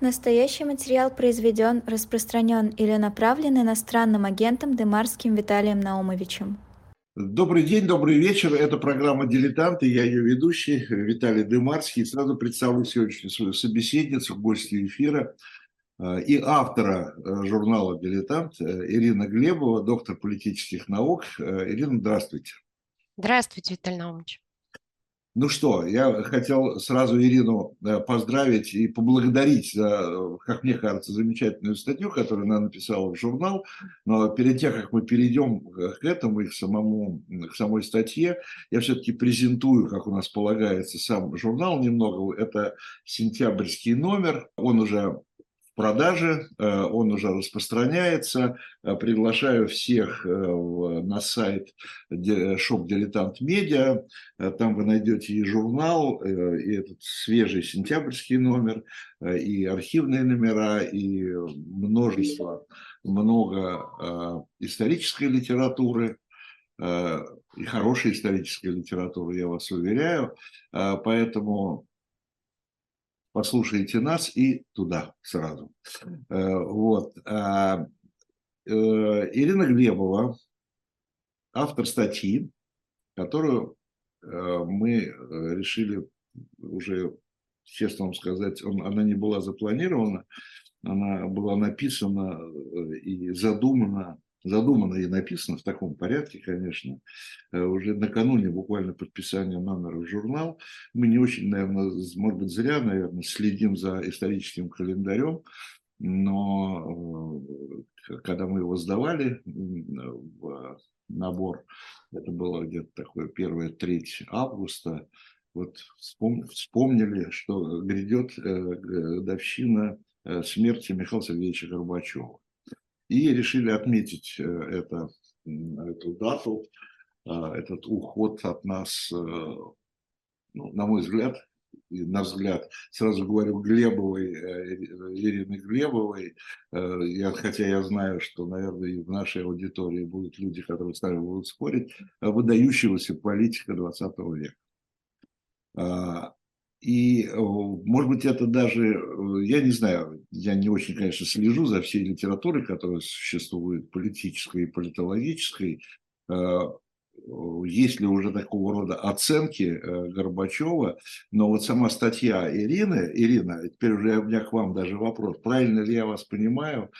Настоящий материал произведен, распространен или направлен иностранным агентом Демарским Виталием Наумовичем. Добрый день, добрый вечер. Это программа «Дилетанты». Я ее ведущий Виталий Демарский. Сразу представлю сегодняшнюю свою собеседницу, гостью эфира э, и автора э, журнала «Дилетант» э, Ирина Глебова, доктор политических наук. Ирина, здравствуйте. Здравствуйте, Виталий Наумович. Ну что, я хотел сразу Ирину э, поздравить и поблагодарить за, как мне кажется, замечательную статью, которую она написала в журнал. Но перед тем, как мы перейдем к этому и к, самому, к самой статье, я все-таки презентую, как у нас полагается, сам журнал немного. Это сентябрьский номер, он уже продаже, э, он уже распространяется. Э, приглашаю всех э, на сайт Shop Дилетант Медиа. Там вы найдете и журнал, и этот свежий сентябрьский номер, и архивные номера, и множество, много исторической литературы, и хорошей исторической литературы, я вас уверяю. Поэтому послушайте нас и туда сразу. Э, вот. А, э, Ирина Глебова, автор статьи, которую э, мы решили уже, честно вам сказать, он, она не была запланирована, она была написана и задумана задумано и написано в таком порядке, конечно, э, уже накануне буквально подписания номера в журнал. Мы не очень, наверное, может быть, зря, наверное, следим за историческим календарем, но э, когда мы его сдавали в набор, это было где-то такое 1-3 августа, вот вспомнили, что грядет э, годовщина смерти Михаила Сергеевича Горбачева и решили отметить э, это, эту дату, а, этот уход от нас, э, ну, на мой взгляд, и на взгляд, сразу говорю, Глебовой, э, Ирины Глебовой, я, хотя я знаю, что, наверное, и в нашей аудитории будут люди, которые с нами будут спорить, выдающегося политика 20 века. И, э, может быть, это даже, э, я не знаю, я не очень, конечно, слежу за всей литературой, которая существует, политической и политологической. Э, есть ли уже такого рода оценки Горбачева, но вот сама статья Ирины, Ирина, теперь уже у меня к вам даже вопрос, правильно ли я вас понимаю,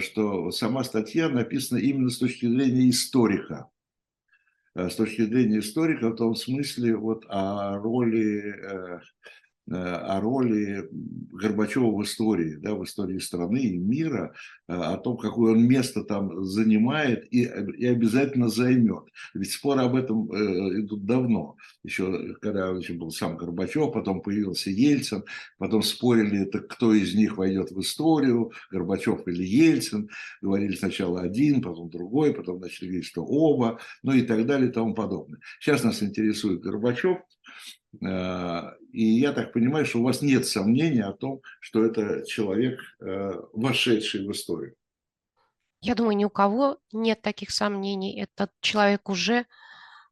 что сама статья написана именно с точки зрения историка, с точки зрения историка в том смысле вот о роли э, Э, о роли Горбачева в истории, да, в истории страны и мира, э, о том, какое он место там занимает и, и обязательно займет. Ведь споры об этом э, идут давно. Еще когда еще был сам Горбачев, потом появился Ельцин, потом спорили, это кто из них войдет в историю, Горбачев или Ельцин. Говорили сначала один, потом другой, потом начали говорить, что оба, ну и так далее и тому подобное. Сейчас нас интересует Горбачев, Э, и я так понимаю, что у вас нет сомнений о том, что это человек, э, вошедший в историю. Я думаю, ни у кого нет таких сомнений. Этот человек уже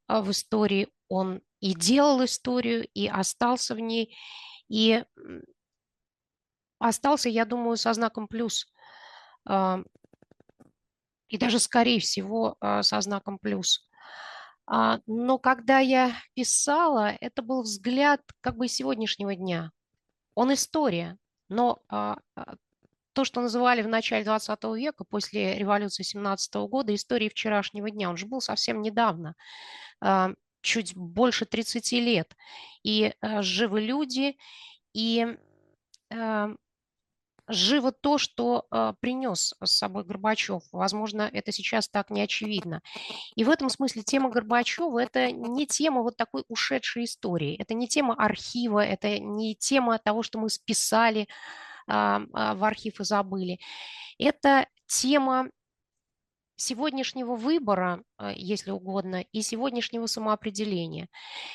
э, в истории, он и делал историю, и остался в ней, и остался, я думаю, со знаком плюс. И даже, скорее всего, со знаком плюс. А, но когда я писала, это был взгляд как бы сегодняшнего дня. Он история, но а, а, то, что называли в начале 20 века, после революции 17 года, историей вчерашнего дня, он же был совсем недавно, чуть больше 30 лет. И живы люди, и живо то, что э, принес с собой Горбачев. Возможно, это сейчас так не очевидно. И в этом смысле тема Горбачева – это не тема вот такой ушедшей истории, это не тема архива, это не тема того, что мы списали э, э, в архив и забыли. Это тема сегодняшнего выбора, если угодно, и сегодняшнего самоопределения.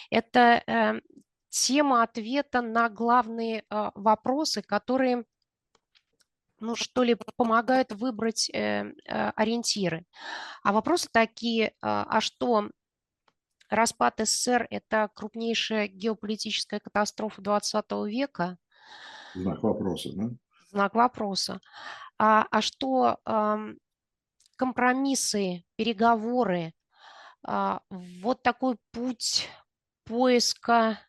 Это э, тема ответа на главные э, вопросы, которые ну, что ли, помогают выбрать э, э, ориентиры. А вопросы такие, э, а что распад СССР – это крупнейшая геополитическая катастрофа 20 века? Знак вопроса, да? знак вопроса. А, а что компромиссы, переговоры, а, вот такой путь поиска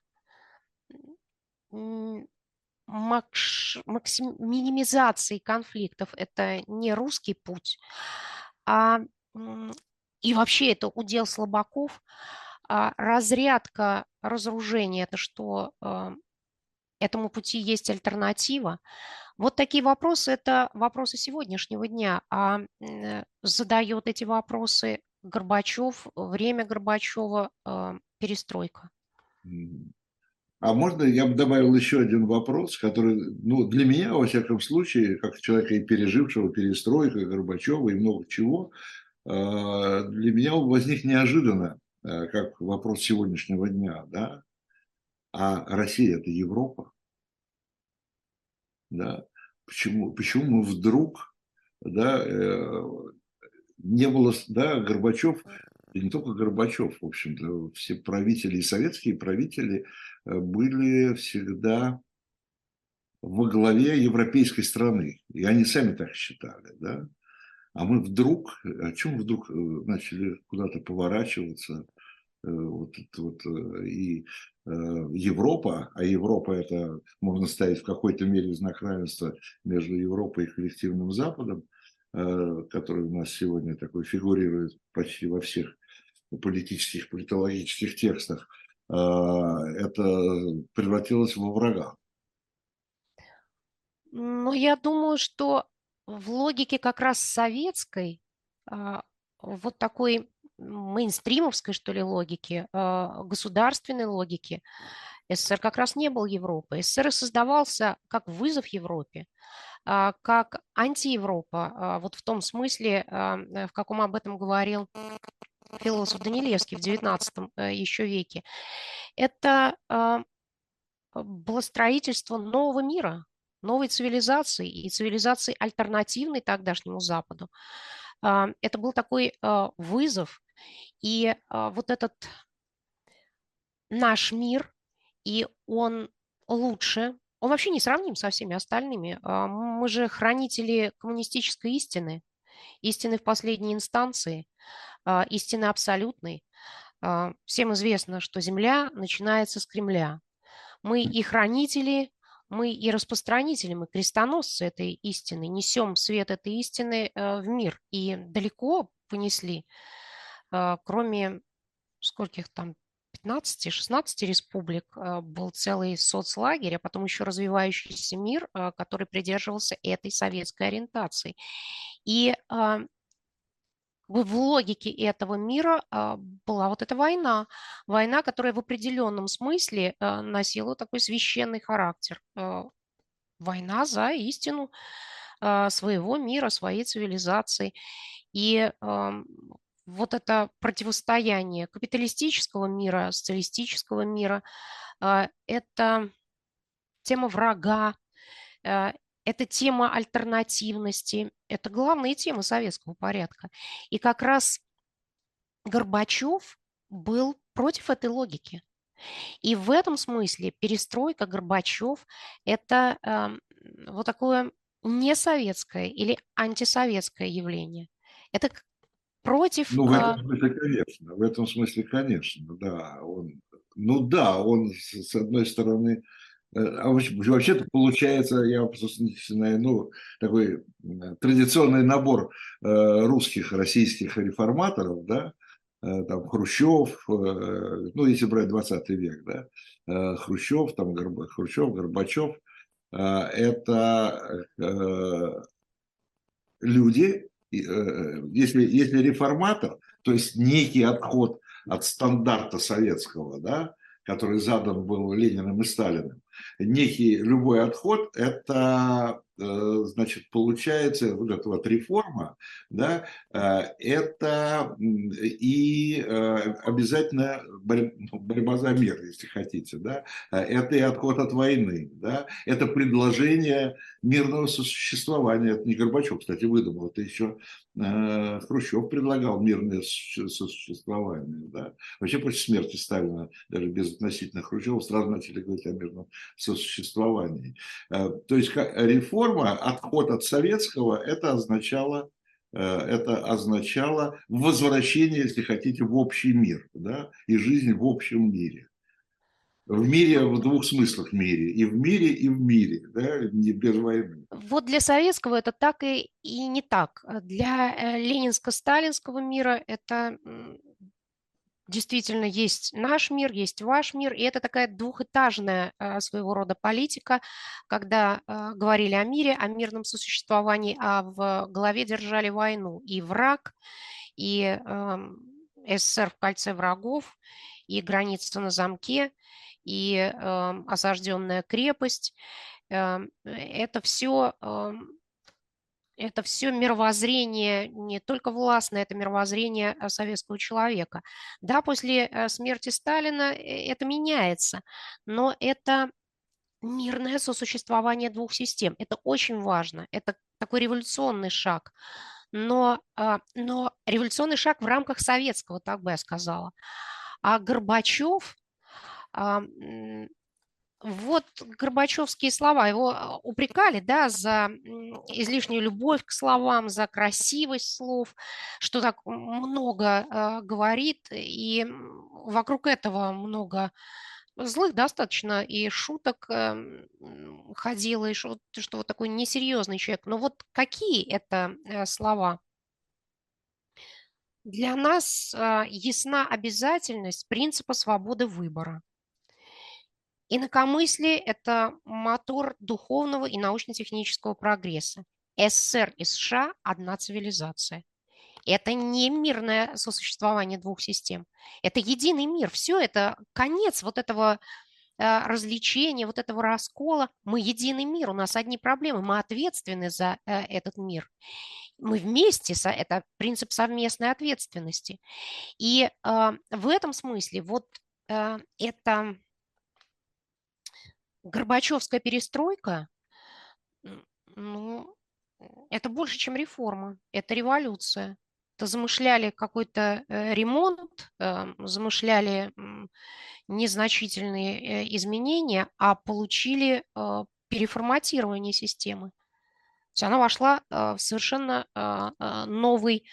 макш, максим, минимизации конфликтов – это не русский путь, а и вообще это удел слабаков. А разрядка разоружения – это что, а, этому пути есть альтернатива? Вот такие вопросы – это вопросы сегодняшнего дня, а задает эти вопросы Горбачев, время Горбачева, а, перестройка. А можно я бы добавил еще один вопрос, который, ну, для меня, во всяком случае, как человека и пережившего перестройку, Горбачева, и много чего, а, для меня возник неожиданно, а, как вопрос сегодняшнего дня, да, а Россия – это Европа, да, почему, почему мы вдруг, да, э, не было, да, Горбачев, и не только Горбачев, в общем-то, все правители и советские правители э, были всегда во главе европейской страны. И они сами так считали, да. А мы вдруг, о чем вдруг э, начали куда-то поворачиваться, э, вот вот, и Европа, а Европа это можно ставить в какой-то мере знак равенства между Европой и коллективным Западом, который у нас сегодня такой фигурирует почти во всех политических, политологических текстах, а, это превратилось во врага. Ну, я думаю, что в логике как раз советской, а, вот такой мейнстримовской, что ли, логики, а, государственной логики, СССР как раз не был Европой. СССР создавался как вызов Европе, как антиевропа, вот в том смысле, в каком об этом говорил философ Данилевский в XIX э, еще веке, это а, было строительство нового мира, новой цивилизации и цивилизации альтернативной тогдашнему Западу. А, это был такой а, вызов, и вот этот наш мир, и он лучше, он вообще не сравним со всеми остальными. Мы же хранители коммунистической истины, истины в последней инстанции. А, истины абсолютной. А, всем известно, что Земля начинается с Кремля. Мы и хранители, мы и распространители, мы крестоносцы этой истины, несем свет этой истины э, в мир. И далеко понесли, а, кроме скольких там 15-16 республик был целый соцлагерь, а потом еще развивающийся мир, который придерживался этой советской ориентации. И в логике этого мира а, была вот эта война. Война, которая в определенном смысле а, носила такой священный характер. А, война за истину своего мира, своей цивилизации. И вот это противостояние капиталистического мира, социалистического мира, это тема врага, это тема альтернативности, это главные темы советского порядка. И как раз Горбачев был против этой логики. И в этом смысле перестройка Горбачев – это э, вот такое несоветское или антисоветское явление. Это против... Ну, в этом смысле, конечно. В этом смысле, конечно, да. Он, ну да, он, с одной стороны, а вообще-то получается, я ну, такой традиционный набор э, русских, российских реформаторов, да, э, там Хрущев, ну, если брать 20 век, да, Хрущев, там Горб... Хрущев, Горбачев, это люди, если, если реформатор, то есть некий отход от стандарта советского, да, который задан был Лениным и Сталиным, некий любой отход – это значит, получается вот эта вот реформа, да, э, это и э, обязательно ну, борьба за мир, если хотите, да, это и отход от войны, да, это предложение мирного сосуществования, это не Горбачев, кстати, выдумал, это еще Хрущев предлагал мирное сосуществование, да, вообще после смерти Сталина, даже без относительно Хрущева, сразу начали говорить о мирном сосуществовании, то есть реформа реформа, отход от советского, это означало э, это означало возвращение, если хотите, в общий мир, да, и жизнь в общем мире. В мире, в двух смыслах мире. И в мире, и в мире, да, не без войны. Вот для советского это так и, и не так. Для э, ленинско-сталинского мира это действительно есть наш мир, есть ваш мир, и это такая двухэтажная э, своего рода политика, когда э, говорили о мире, о мирном сосуществовании, а в голове держали войну и враг, и эм, СССР в кольце врагов, и граница на замке, и эм, осажденная крепость. Эм, это все это все мировоззрение не только властное, это мировоззрение э, советского человека. Да, после э, смерти Сталина э, это меняется, но это мирное сосуществование двух систем. Это очень важно, это такой революционный шаг. Но, а, но революционный шаг в рамках советского, так бы я сказала. А Горбачев вот Горбачевские слова, его а, упрекали, да, за излишнюю любовь к словам, за красивость слов, что так много э, говорит, и вокруг этого много злых достаточно и шуток э, ходило, и что, что вот такой несерьезный человек. Но вот какие это э, слова? Для нас э, ясна обязательность принципа свободы выбора. Инакомыслие – это мотор духовного и научно-технического прогресса. СССР и США – одна цивилизация. Это не мирное сосуществование двух систем. Это единый мир. Все это конец вот этого э, развлечения, вот этого раскола. Мы единый мир, у нас одни проблемы, мы ответственны за э, этот мир. Мы вместе, это принцип совместной ответственности. И э, в этом смысле вот это Горбачевская перестройка, ну, это больше, чем реформа, это революция. Это замышляли какой-то э, ремонт, э, замышляли незначительные э, изменения, а получили переформатирование системы. То есть она вошла в совершенно новый,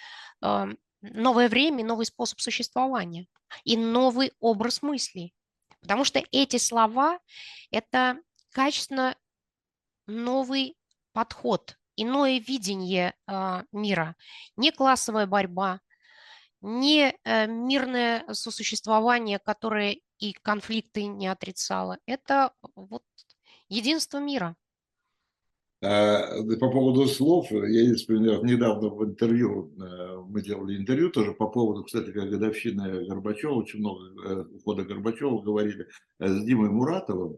новое время, новый способ существования и новый образ мыслей. Потому что эти слова – это качественно новый подход, иное видение э, мира. Не классовая борьба, не э, мирное сосуществование, которое и конфликты не отрицало. Это вот единство мира. А, по поводу слов, я например, недавно в интервью, э, мы делали интервью тоже по поводу, кстати, как годовщины Горбачева, очень много э, ухода Горбачева говорили э, с Димой Муратовым,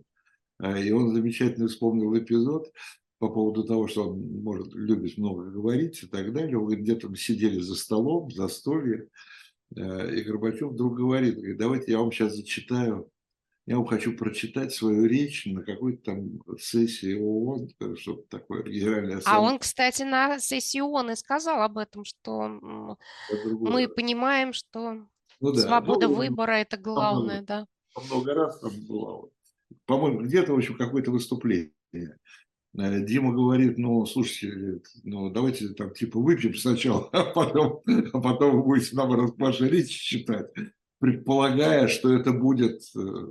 и он замечательно вспомнил эпизод по поводу того, что он может, любит много говорить и так далее. Он где-то сидели за столом, за столье, и Горбачев вдруг говорит, давайте я вам сейчас зачитаю я вам хочу прочитать свою речь на какой-то там сессии ООН, что такое генеральная ассамблея. А он, кстати, на сессии ООН и сказал об этом, что мы понимаем, что ну, да. свобода ну, выбора – это главное, много, да. Много раз там было. По-моему, где-то, в общем, какое-то выступление. Э, Дима говорит, ну, слушайте, ну, давайте там типа выпьем сначала, а потом, а потом вы будете нам ваши речи читать, предполагая, что это будет э,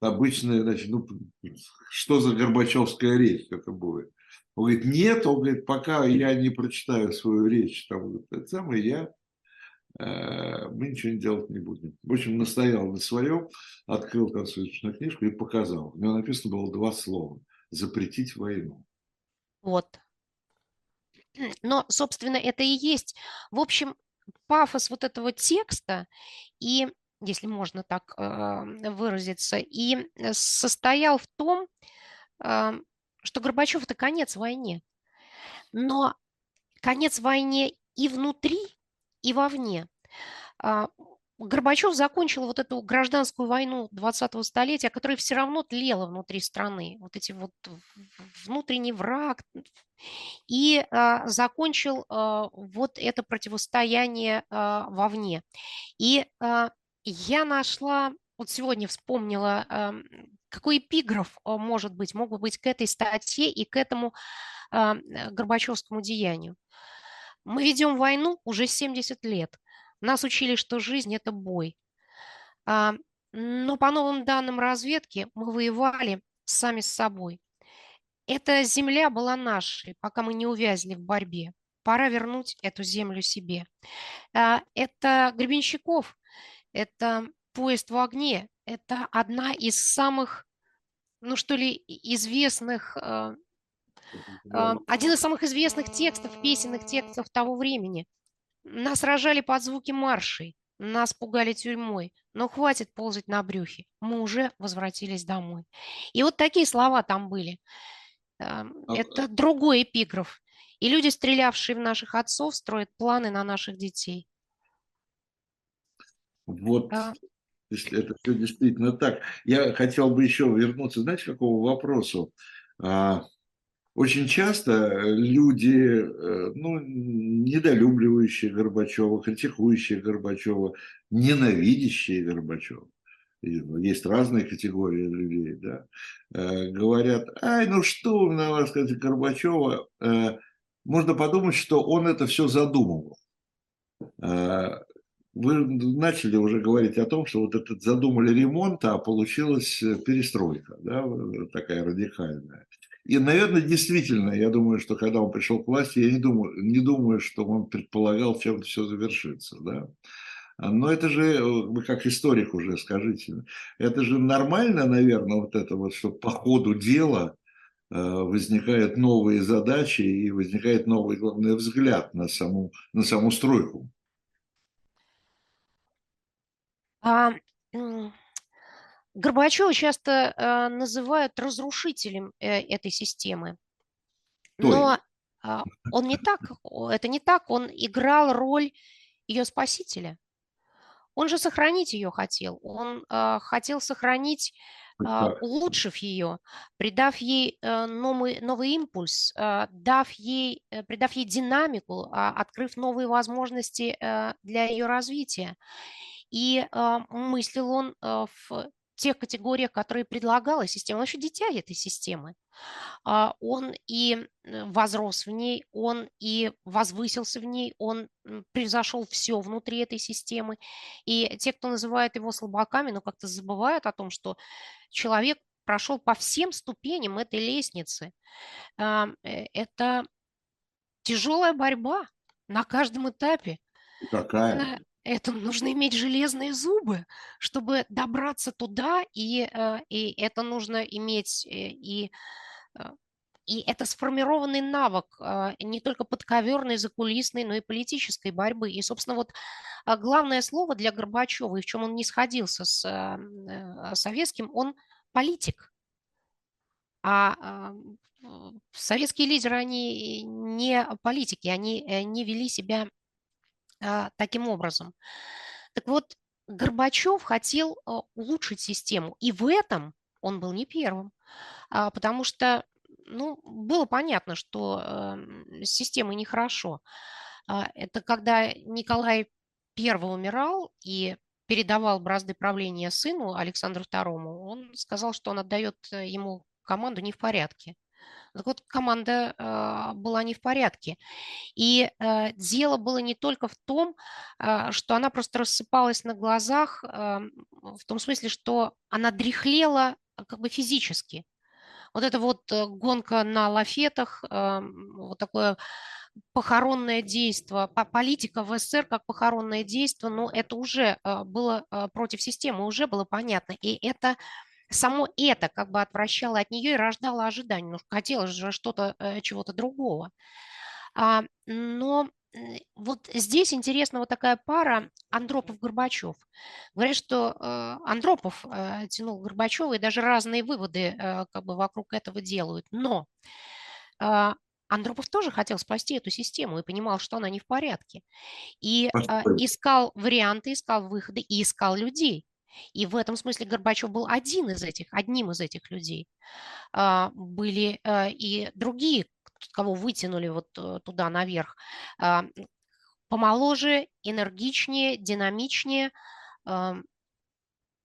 обычная, значит, ну, что за Горбачевская речь это будет? Он говорит, нет, он говорит, пока я не прочитаю свою речь, там, это самое, я, э, мы ничего делать не будем. В общем, настоял на своем, открыл конституционную книжку и показал. У него написано было два слова. Запретить войну. Вот. Но, собственно, это и есть. В общем, пафос вот этого текста и если можно так э, выразиться, и э, состоял в том, э, что Горбачев – это конец войне. Но конец войне и внутри, и вовне. А, Горбачев закончил вот эту гражданскую войну 20-го столетия, которая все равно тлела внутри страны. Вот эти вот внутренний враг. И а, закончил а, вот это противостояние а, вовне. И а, я нашла, вот сегодня вспомнила какой эпиграф может быть, мог бы быть к этой статье и к этому Горбачевскому деянию. Мы ведем войну уже 70 лет. Нас учили, что жизнь – это бой. Но по новым данным разведки мы воевали сами с собой. Эта земля была нашей, пока мы не увязли в борьбе. Пора вернуть эту землю себе. А, это Гребенщиков, это поезд в огне, это одна из самых, ну что ли, известных, а, а, один из самых известных текстов, песенных текстов того времени. Нас рожали под звуки маршей, нас пугали тюрьмой, но хватит ползать на брюхе, мы уже возвратились домой. И вот такие слова там были. А, это другой эпиграф. И люди, стрелявшие в наших отцов, строят планы на наших детей. Вот, да. если это все действительно так. Я хотел бы еще вернуться, знаете, к какому вопросу? А, очень часто люди, э, ну, недолюбливающие Горбачева, критикующие Горбачева, ненавидящие Горбачева, есть разные категории людей, да, э, говорят, ай, ну что, на вас сказать, Горбачева, э, можно подумать, что он это все задумывал. Э, вы начали уже говорить о том, что вот этот задумали ремонт, а получилась перестройка, да, такая радикальная. И, наверное, действительно, я думаю, что когда он пришел к власти, я не думаю, не думаю что он предполагал, чем все завершится. Да? Но это же, э, вы как историк уже скажите, это же нормально, наверное, вот это вот, что по ходу дела э, возникают новые задачи и возникает новый, главный взгляд на саму, на саму стройку. А, Горбачева часто э, называют разрушителем э, этой системы. Но э, он не так, это не так, он играл роль ее спасителя. Он же сохранить ее хотел. Он э, хотел сохранить, э, улучшив ее, придав ей э, новый, новый импульс, э, дав ей, придав ей динамику, э, открыв новые возможности для ее развития. И э, мыслил он э, в тех категориях, которые предлагала система. Он еще дитя этой системы. А, он и возрос в ней, он и возвысился в ней, он превзошел все внутри этой системы. И те, кто называет его слабаками, но как-то забывают о том, что человек прошел по всем ступеням этой лестницы. А, э, это тяжелая борьба на каждом этапе. Какая? Это нужно иметь железные зубы, чтобы добраться туда, и, э, и это нужно иметь, э, и, э, и это сформированный навык не только подковерной, закулисной, но и политической борьбы. И, собственно, вот главное слово для Горбачева, и в чем он не сходился с советским, он политик. А советские лидеры, они не политики, они не вели себя а, таким образом. Так вот, Горбачев хотел а, улучшить систему, и в этом он был не первым, а, потому что ну, было понятно, что э, с системой нехорошо. Это когда Николай I умирал и передавал бразды правления сыну Александру II, он сказал, что он отдает э, ему команду не в порядке. Так вот, команда э, была не в порядке. И э, дело было не только в том, э, что она просто рассыпалась на глазах, э, в том смысле, что она дряхлела как бы физически. Вот это вот э, гонка на лафетах, э, вот такое похоронное действие, политика в СССР как похоронное действие, но это уже было против системы, уже было понятно. И это само это как бы отвращало от нее и рождало ожидание. Ну, хотелось же что-то, э, чего-то другого. А, но вот здесь интересна вот такая пара Андропов-Горбачев. Говорят, что э, Андропов э, тянул Горбачева, и даже разные выводы как бы вокруг этого делают. Но э, Андропов тоже хотел спасти эту систему и понимал, что она не в порядке. И искал варианты, искал выходы и искал людей. И в этом смысле Горбачев был один из этих, одним из этих людей. А, были э, и другие, кого вытянули вот э, туда наверх, а, помоложе, энергичнее, динамичнее,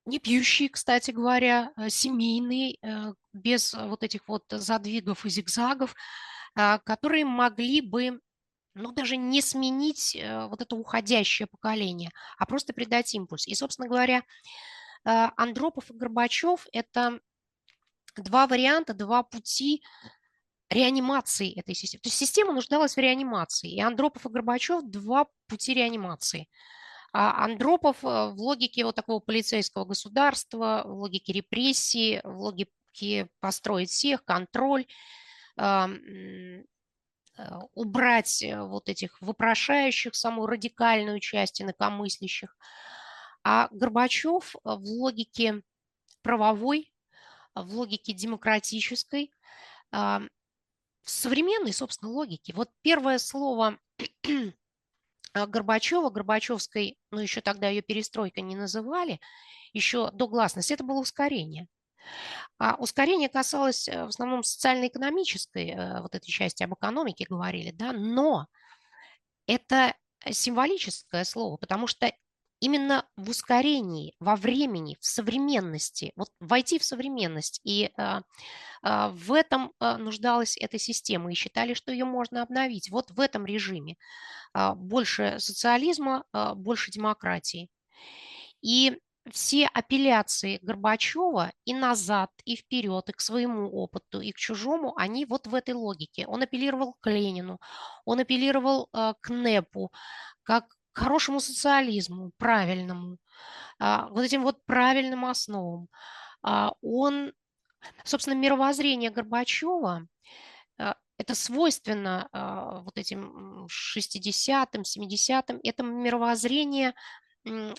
не пьющие, кстати говоря, семейные, э, без вот этих вот задвигов и зигзагов, а, которые могли бы, ну, даже не сменить э, вот это уходящее поколение, а просто придать импульс. И, собственно говоря, Андропов и Горбачев – это два варианта, два пути реанимации этой системы. То есть система нуждалась в реанимации, и Андропов и Горбачев – два пути реанимации – а Андропов э, в логике вот такого полицейского государства, в логике репрессии, в логике построить всех, контроль, э, убрать э, вот этих вопрошающих, самую радикальную часть инакомыслящих. А Горбачев в логике правовой, в логике демократической, в современной, собственно, логике. Вот первое слово Горбачева, Горбачевской, ну еще тогда ее перестройка не называли, еще до гласности, это было ускорение. А ускорение касалось э, в основном социально-экономической э, вот этой части, об экономике говорили, да, но это символическое слово, потому что именно в ускорении, во времени, в современности, вот войти в современность. И а, а, в этом нуждалась эта система, и считали, что ее можно обновить. Вот в этом режиме а, больше социализма, больше демократии. И все апелляции Горбачева и назад, и вперед, и к своему опыту, и к чужому, они вот в этой логике. Он апеллировал к Ленину, он апеллировал э, к НЭПу, как к хорошему социализму, правильному, э, вот этим вот правильным основам. Э, он, собственно, мировоззрение Горбачева это свойственно э, вот этим 60-м, 70-м, это мировоззрение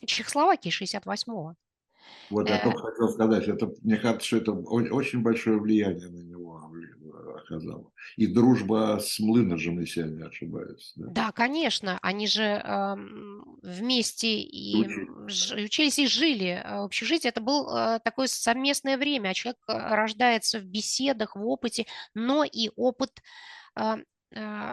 Чехословакии 68-го. Вот я только хотел сказать, это, мне кажется, что это очень большое влияние на него оказало. И дружба с Млыножем, если я не ошибаюсь. Да, да конечно. Они же э, вместе и Учили. учились и жили в общежитии. Это было э, такое совместное время. А человек э, рождается в беседах, в опыте, но и опыт э, Э,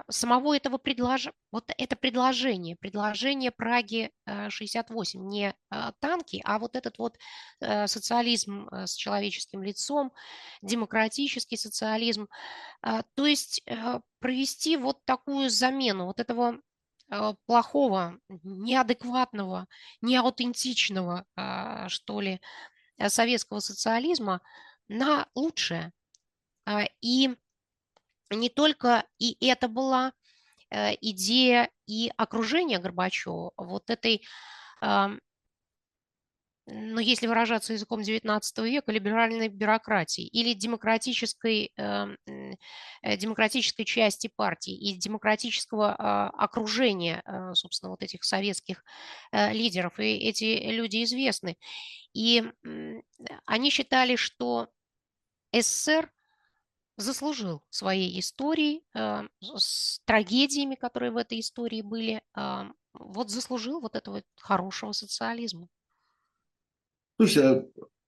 самого этого предложения, вот это предложение, предложение Праги 68, э, не э, танки, а вот этот вот социализм с человеческим лицом, демократический социализм, то есть провести вот такую замену вот этого плохого, неадекватного, неаутентичного, что ли, советского социализма на лучшее. И не только и это была э, идея и окружения Горбачева, вот этой, ну, если выражаться языком XIX века, либеральной бюрократии или демократической, эм, э, демократической части партии и демократического а, окружения, э, собственно, вот этих советских лидеров. И эти люди известны. И они считали, что СССР заслужил своей историей, э, с трагедиями, которые в этой истории были, э, вот заслужил вот этого хорошего социализма. Слушай, а,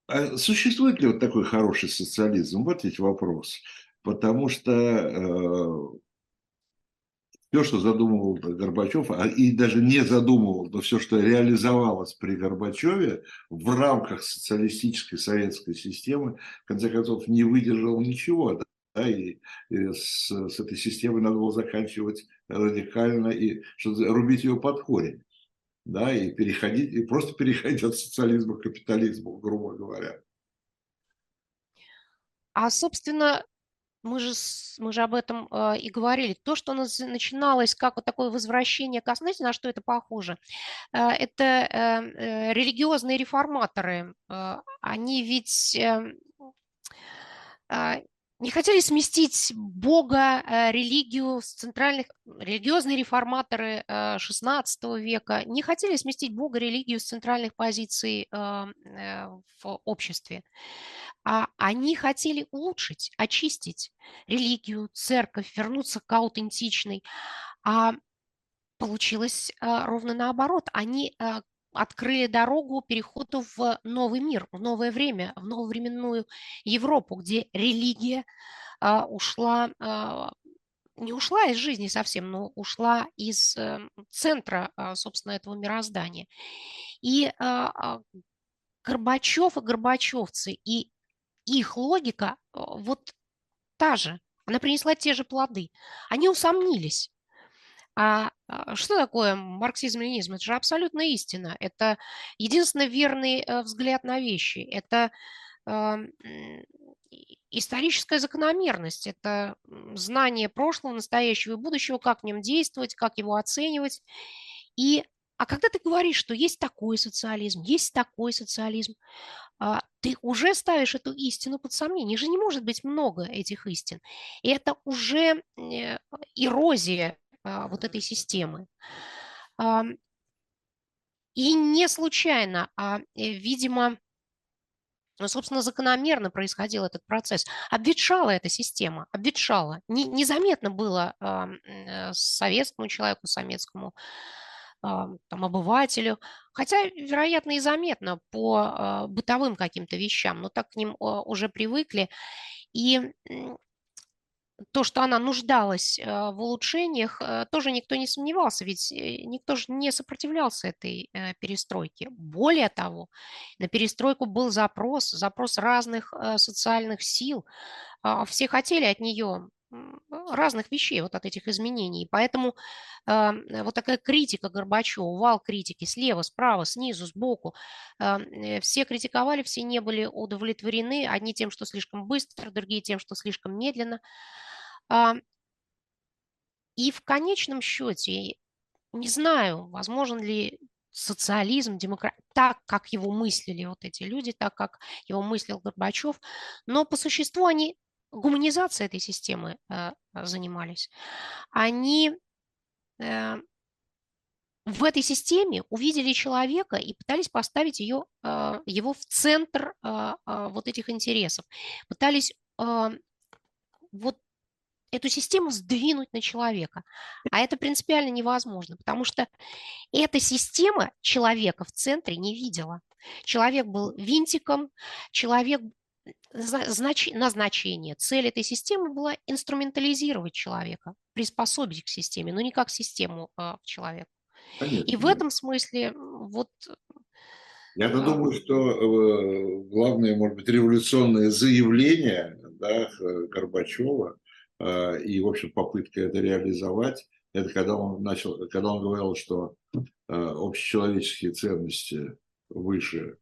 а существует ли вот такой хороший социализм? Вот ведь вопрос. Потому что э, все, что задумывал Горбачев, а и даже не задумывал, но все, что реализовалось при Горбачеве в рамках социалистической советской системы, в конце концов, не выдержал ничего. Да? и, и с, с этой системой надо было заканчивать радикально и рубить ее под корень, да, и переходить, и просто переходить от социализма к капитализму, грубо говоря. А, собственно, мы же, мы же об этом э, и говорили. То, что начиналось как вот такое возвращение к... Знаете, на что это похоже? Э, это э, э, религиозные реформаторы. Э, они ведь... Э не хотели сместить Бога, э, религию с центральных, религиозные реформаторы XVI э, века не хотели сместить Бога, религию с центральных позиций э, в обществе. А они хотели улучшить, очистить религию, церковь, вернуться к аутентичной. А получилось ровно наоборот. Они открыли дорогу переходу в новый мир, в новое время, в нововременную Европу, где религия а, ушла, а, не ушла из жизни совсем, но ушла из а, центра, а, собственно, этого мироздания. И Горбачев и горбачевцы, и их логика вот та же, она принесла те же плоды. Они усомнились. А, а что такое марксизм-ленизм? Это же абсолютная истина. Это единственно верный э, взгляд на вещи. Это историческая закономерность. Это знание прошлого, настоящего и будущего, как в нем действовать, как его оценивать. И, а когда ты говоришь, что есть такой социализм, есть такой социализм, а, ты уже ставишь эту истину под сомнение. Же не может быть много этих истин. И это уже э, эрозия а, вот этой системы. И не случайно, а, э, видимо, ну, собственно, закономерно происходил этот процесс. Обветшала эта система, обветшала. Не, незаметно было э, советскому человеку, советскому там, обывателю, хотя, вероятно, и заметно по бытовым каким-то вещам, но так к ним уже привыкли. И то, что она нуждалась э, в улучшениях, э, тоже никто не сомневался, ведь э, никто же не сопротивлялся этой перестройке. Более того, на перестройку был запрос, запрос разных социальных сил. А, все хотели от нее разных вещей, вот от этих изменений. Поэтому вот такая критика Горбачева, вал критики слева, справа, снизу, сбоку, все критиковали, все не были удовлетворены, одни тем, что слишком быстро, другие тем, что слишком медленно. И в конечном счете, не знаю, возможен ли социализм, демократ, так, как его мыслили вот эти люди, так, как его мыслил Горбачев, но по существу они гуманизацией этой системы э, занимались. Они э, в этой системе увидели человека и пытались поставить ее, э, его в центр э, э, вот этих интересов. Пытались э, вот эту систему сдвинуть на человека. А это принципиально невозможно, потому что эта система человека в центре не видела. Человек был винтиком, человек знач, назначение, цель этой системы была инструментализировать человека, приспособить к системе, но не как систему а, к человеку. Конечно, И в этом смысле вот... Я-то а... думаю, что э, главное, может быть, революционное заявление да, Горбачева э, и, в общем, попытка это реализовать, это когда он начал, когда он говорил, что э, общечеловеческие ценности выше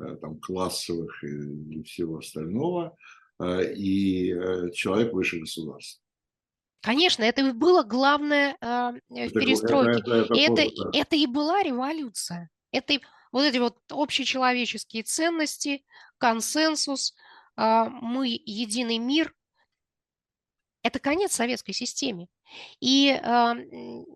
Э, там, классовых и, всего остального, э, и э, человек выше государства. Конечно, это и было главное э, в перестройке. Это, это, это, это, это и была революция. Это и, вот эти вот общечеловеческие ценности, консенсус, э, мы единый мир. Это конец советской системе. И э,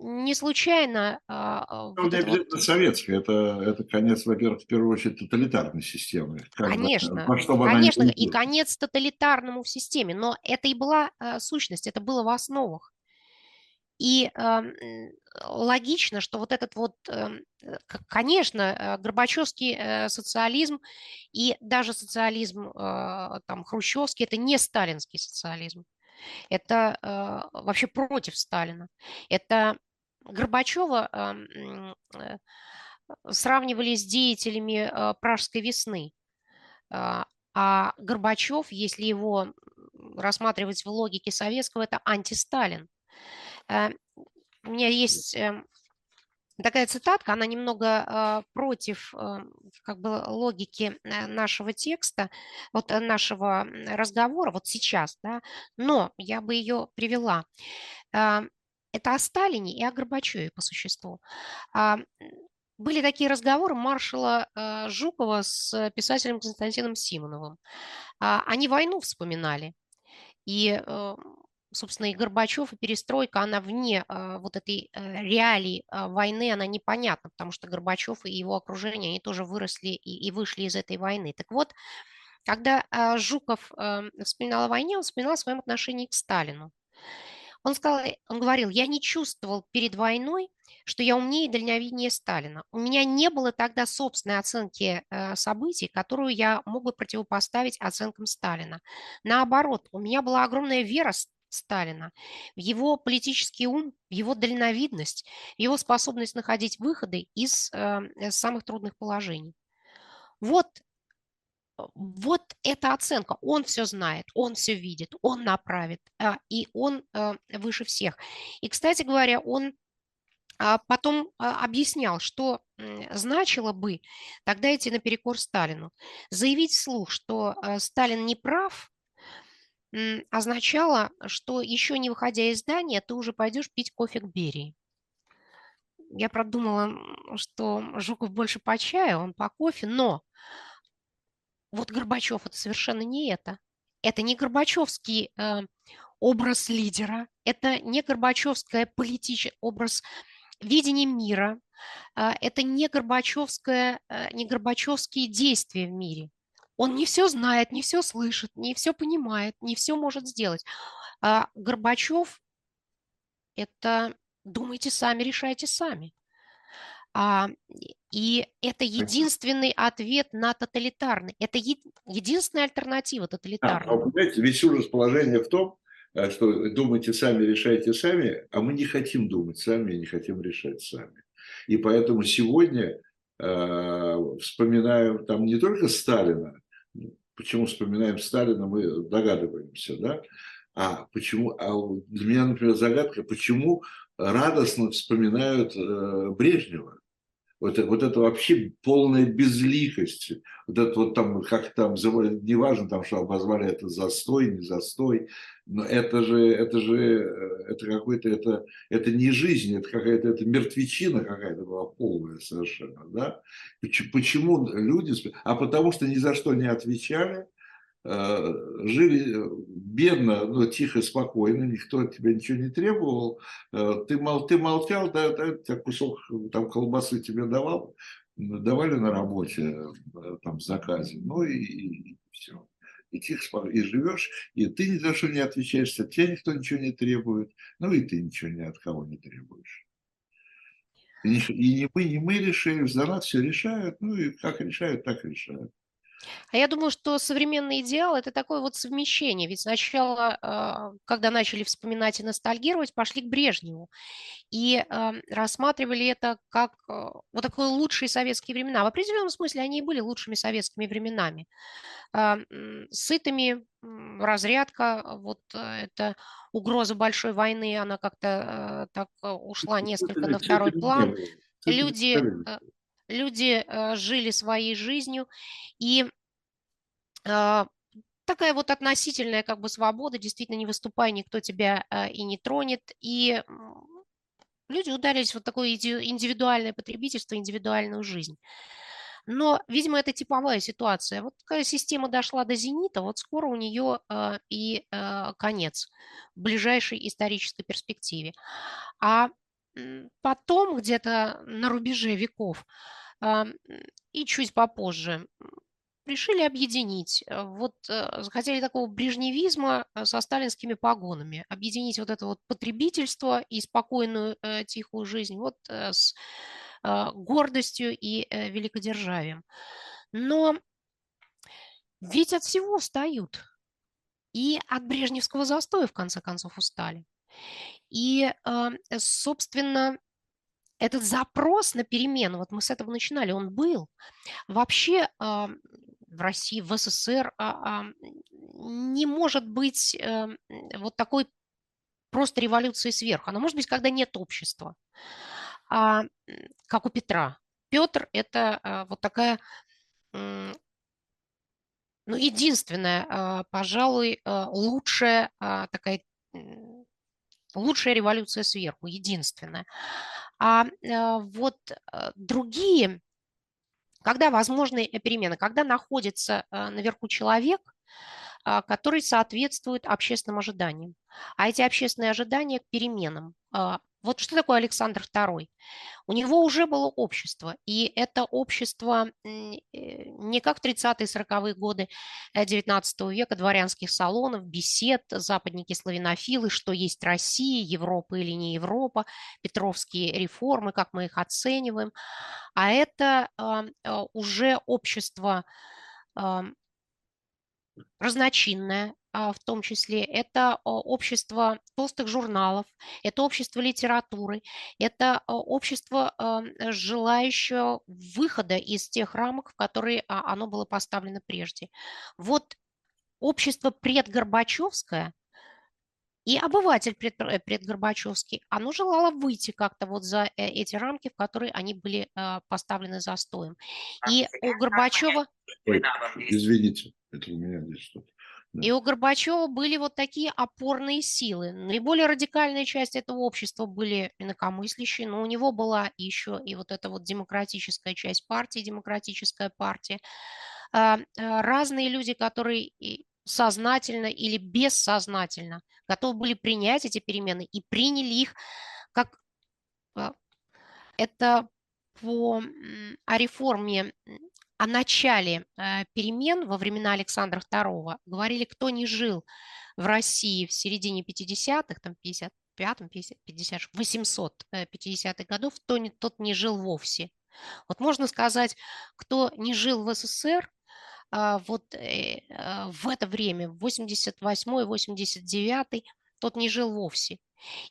не случайно... Э, вот не обязательно вот... советская, это, это конец, во-первых, в первую очередь тоталитарной системы. Конечно, бы, конечно, и конец тоталитарному в системе, но это и была э, сущность, это было в основах. И э, логично, что вот этот вот, э, конечно, Горбачевский э, социализм и даже социализм э, там хрущевский, это не сталинский социализм. Это э, вообще против Сталина. Это Горбачева э, сравнивали с деятелями э, Пражской весны. А, а Горбачев, если его рассматривать в логике советского, это антисталин. Э, у меня есть эм, такая цитатка, она немного э, против э, как бы логики э, нашего текста, вот э, нашего разговора, вот сейчас, да, но я бы ее привела. Э, это о Сталине и о Горбачеве по существу. Были такие разговоры маршала Жукова с писателем Константином Симоновым. Они войну вспоминали. И э, собственно, и Горбачев, и перестройка, она вне э, вот этой э, реалии э, войны, она непонятна, потому что Горбачев и его окружение, они тоже выросли и, и вышли из этой войны. Так вот, когда э, Жуков вспоминал о войне, он вспоминал о своем отношении к Сталину. Он, сказал, он говорил, я не чувствовал перед войной, что я умнее и дальновиднее Сталина. У меня не было тогда собственной оценки э, событий, которую я мог бы противопоставить оценкам Сталина. Наоборот, у меня была огромная вера Сталина, в его политический ум, в его дальновидность, в его способность находить выходы из э, самых трудных положений. Вот вот эта оценка, он все знает, он все видит, он направит, а, и он а, выше всех. И, кстати говоря, он а, потом объяснял, что значило бы тогда идти наперекор Сталину. Заявить вслух, что Сталин не прав, означало, что еще не выходя из здания, ты уже пойдешь пить кофе к Берии. Я продумала, что Жуков больше по чаю, он по кофе, но вот Горбачев это совершенно не это. Это не Горбачевский э, образ лидера, это не Горбачевская политический образ видения мира, э, это не Горбачевское, э, не Горбачевские действия в мире. Он не все знает, не все слышит, не все понимает, не все может сделать. А Горбачев – это думайте сами, решайте сами. А, и это единственный ответ на тоталитарный. Это е- единственная альтернатива тоталитарной. А, а понимаете, весь ужас положения в том, э, что думайте сами, решайте сами, а мы не хотим думать сами и не хотим решать сами. И поэтому сегодня э, вспоминаем там не только Сталина, почему вспоминаем Сталина, мы догадываемся, да, а почему, а для меня, например, загадка, почему радостно вспоминают э, Брежнева. Вот, вот это вообще полная безликость. Вот это вот там, как там, неважно, там, что обозвали это застой, не застой, но это же, это же, э, это какой-то, это, это не жизнь, это какая-то, это мертвечина какая-то была полная совершенно, да? Почему люди, а потому что ни за что не отвечали, жили э, бедно, но тихо, спокойно, никто от тебя ничего не требовал, э, ты, мол, ты молчал, да, да, кусок там колбасы тебе давал, давали на работе, там, в заказе, ну и, и все. И тихо, и живешь, и ты ни за что не отвечаешь, от тебя никто ничего не требует, ну и ты ничего ни от кого не требуешь. И не мы, не мы решили, за нас все решают, ну и как решают, так решают. А я думаю, что современный идеал– это такое вот совмещение. Ведь сначала, а, когда начали вспоминать и ностальгировать, пошли к Брежневу. И а, рассматривали это как а, вот такие лучшие советские времена. В определенном смысле они и были лучшими советскими временами. Сытыми, разрядка, вот это угроза большой войны, она как-то так ушла несколько на второй план. Люди люди э, жили своей жизнью, и э, такая вот относительная как бы свобода, действительно не выступая, никто тебя э, и не тронет, и люди ударились в вот такое индивидуальное потребительство, индивидуальную жизнь. Но, видимо, это типовая ситуация. Вот такая система дошла до зенита, вот скоро у нее э, и конец в ближайшей исторической перспективе. А потом, где-то на рубеже веков, и чуть попозже решили объединить. Э, вот э, захотели такого брежневизма э, со сталинскими погонами. Объединить вот это вот потребительство и спокойную тихую жизнь вот с гордостью и великодержавием. Но ведь от всего устают. И от брежневского застоя, в конце концов, устали. И, собственно, этот запрос на перемену, вот мы с этого начинали, он был. Вообще а, в России, в СССР а, а, не может быть эм, вот такой просто революции сверху. Она может быть, когда нет общества, как у Петра. Петр – это вот такая ну, единственная, пожалуй, лучшая такая лучшая революция сверху, единственная. А э, вот э, другие, когда возможны перемены, когда находится э, наверху человек, а, который соответствует общественным ожиданиям. А эти общественные ожидания к переменам. А, вот что такое Александр II? У него уже было общество, и это общество э, не как в 30-е, 40-е годы XIX э, века, дворянских салонов, бесед, западники-славянофилы, что есть Россия, Европа или не Европа, петровские реформы, как мы их оцениваем, а это а, уже общество разночинное, а, в том числе, это общество толстых журналов, это общество литературы, это общество, желающее выхода из тех рамок, в которые а, оно было поставлено прежде. Вот общество предгорбачевское – и обыватель пред, э, предгорбачевский, оно желало выйти как-то вот за э, эти рамки, в которые они были поставлены застоем. И у Горбачева... Ой, извините, это у меня здесь что-то. И у Горбачева были вот такие опорные силы. Наиболее радикальная часть этого общества были инакомыслящие, но у него была еще и вот эта вот демократическая часть партии, демократическая партия. А, разные люди, которые сознательно или бессознательно готовы были принять эти перемены и приняли их как а, это по о реформе, о начале э, перемен во времена Александра II говорили, кто не жил в России в середине 50-х, там 55-м, 50, 50, 850-х годов, то не, тот не жил вовсе. Вот можно сказать, кто не жил в СССР, а, вот э, а, в это время, 88-89, тот не жил вовсе.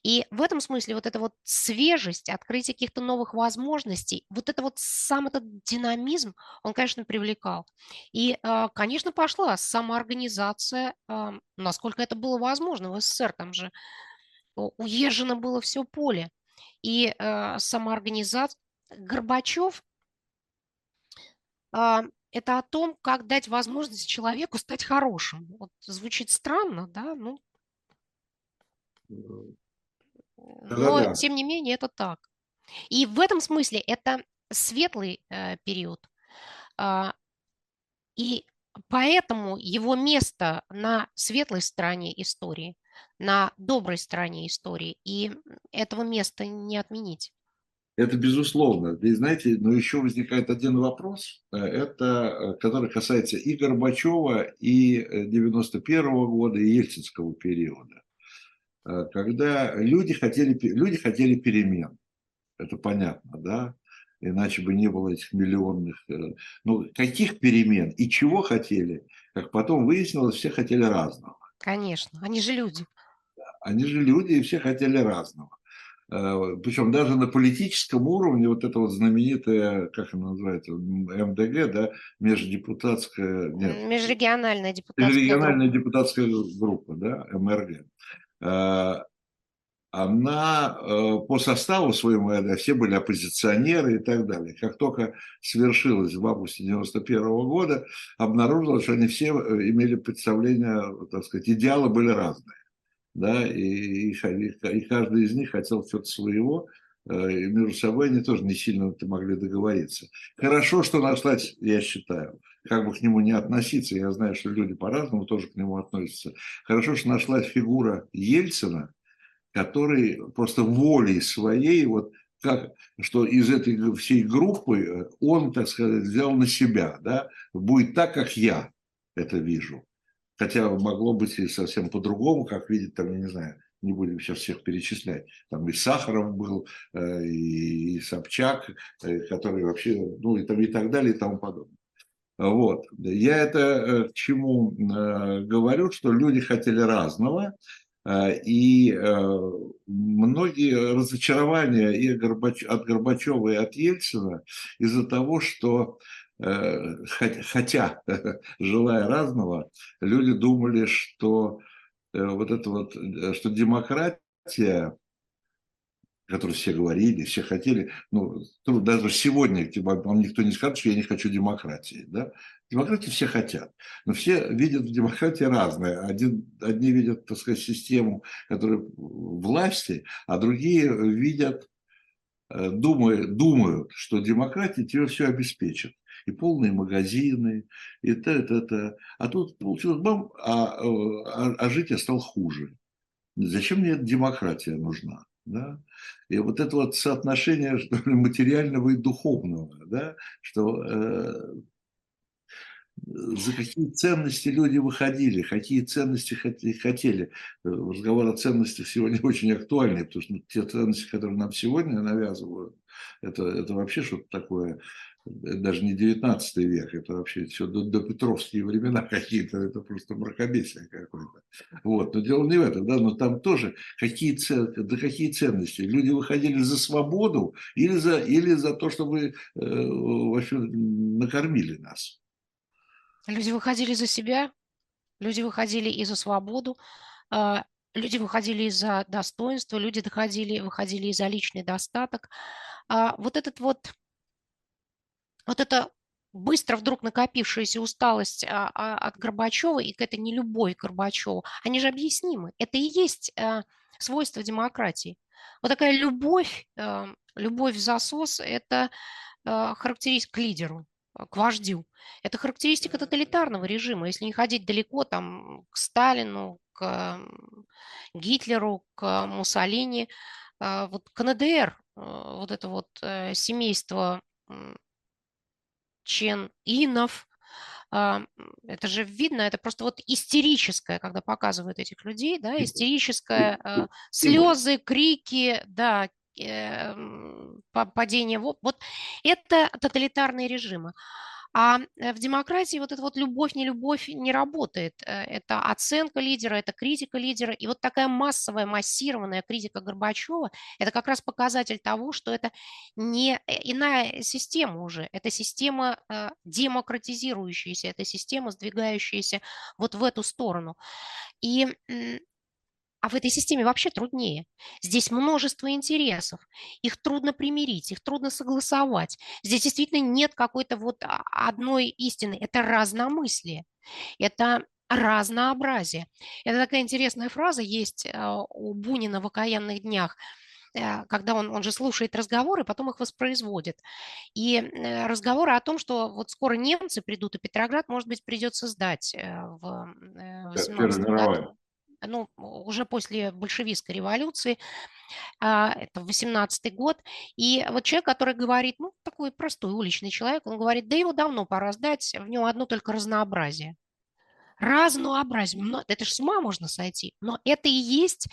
И в этом смысле вот эта вот свежесть, открытие каких-то новых возможностей, вот это вот сам этот динамизм, он, конечно, привлекал. И, а, конечно, пошла самоорганизация, насколько это было возможно в СССР, там же уезжено было все поле. И самоорганизация, Горбачев это о том, как дать возможность человеку стать хорошим. Вот звучит странно, да, ну, но тем не менее это так. И в этом смысле это светлый э, период. А, и поэтому его место на светлой стороне истории, на доброй стороне истории, и этого места не отменить. Это безусловно. И знаете, но еще возникает один вопрос, э, это, э, который касается и Горбачева, и 91 -го года, и Ельцинского периода. Э, когда люди хотели, люди хотели перемен. Это понятно, да? Иначе бы не было этих миллионных... Ну, каких перемен и чего хотели, как потом выяснилось, все хотели разного. Конечно, они же люди. Они же люди, и все хотели разного. Э, Причем даже на политическом уровне вот это вот знаменитая, как она называется, МДГ, да, междепутатская... Нет, межрегиональная депутатская Межрегиональная группа. депутатская группа, да, МРГ. Э, она э, по составу своему, все были оппозиционеры и так далее. Как только свершилось в августе 91 года, обнаружилось, что они все имели представление, так сказать, идеалы были разные да, и, и, и каждый из них хотел что-то своего, э, и между собой они тоже не сильно могли договориться. Хорошо, что нашлась, я считаю, как бы к нему не относиться, я знаю, что люди по-разному тоже к нему относятся. Хорошо, что нашлась фигура Ельцина, который просто волей своей, вот как, что из этой всей группы э, он, так сказать, взял на себя, да, будет так, как я это вижу. Хотя могло быть и совсем по-другому, как видит, там, я не знаю, не будем сейчас всех перечислять. Там и Сахаров был, э, и Собчак, э, который вообще, ну и, там, и так далее, и тому подобное. Вот. Я это э, к чему говорю, что люди хотели разного, и многие разочарования и от Горбачева, и от Ельцина из-за того, что Э, хотя, желая разного, люди думали, что э, вот это вот, э, что демократия, которую все говорили, все хотели, ну, даже сегодня типа, вам никто не скажет, что я не хочу демократии, да? Демократии все хотят, но все видят в демократии разное. Один, одни видят, так сказать, систему, которая власти, а другие видят, думают, думают, что демократия тебе все обеспечит и полные магазины, и то, это, это. А тут получилось бам, а, а, а жить я стал хуже. Зачем мне демократия нужна? Да? И вот это вот соотношение что ли, материального и духовного, да? что э, за какие ценности люди выходили, какие ценности хотели. Разговор о ценностях сегодня очень актуальный, потому что те ценности, которые нам сегодня навязывают, это, это вообще что-то такое даже не 19 век, это вообще все до, до Петровские времена какие-то, это просто мракобесие какое-то. Вот, но дело не в этом, да, но там тоже какие, да какие ценности. Люди выходили за свободу или за, или за то, чтобы э, вообще накормили нас. Люди выходили за себя, люди выходили и за свободу, а, люди выходили из-за достоинства, люди доходили, выходили из-за личный достаток. А вот этот вот вот эта быстро вдруг накопившаяся усталость а, а, от Горбачева и какая-то нелюбовь к Горбачеву, они же объяснимы. Это и есть а, свойство демократии. Вот такая любовь, а, любовь в засос – это а, характеристика к лидеру, к вождю. Это характеристика тоталитарного режима. Если не ходить далеко, там, к Сталину, к Гитлеру, к Муссолини, вот КНДР, а, вот это вот э, семейство Чен Инов. А, это же видно, это просто вот истерическое, когда показывают этих людей, да, истерическое, а, слезы, крики, да, э, падение. Вот это тоталитарные режимы. А э, в демократии вот эта вот любовь-нелюбовь не работает. Э, это оценка лидера, это критика лидера. И вот такая массовая, массированная критика Горбачева – это как раз показатель того, что это не э, иная система уже. Это система демократизирующаяся, это система, сдвигающаяся вот в эту сторону. И а в этой системе вообще труднее. Здесь множество интересов. Их трудно примирить, их трудно согласовать. Здесь действительно нет какой-то вот а, одной истины. Это разномыслие. Это разнообразие. Это такая интересная фраза есть а, у Бунина в «Окаянных днях», э, когда он, он же слушает разговоры, потом их воспроизводит. И э, разговоры о том, что вот скоро немцы придут, и Петроград, может быть, придется сдать э, в 18 году ну, уже после большевистской революции, а, это 18 год, и вот человек, который говорит, ну, такой простой уличный человек, он говорит, да его давно пора сдать, в нем одно только разнообразие. Разнообразие, но это же с ума можно сойти, но это и есть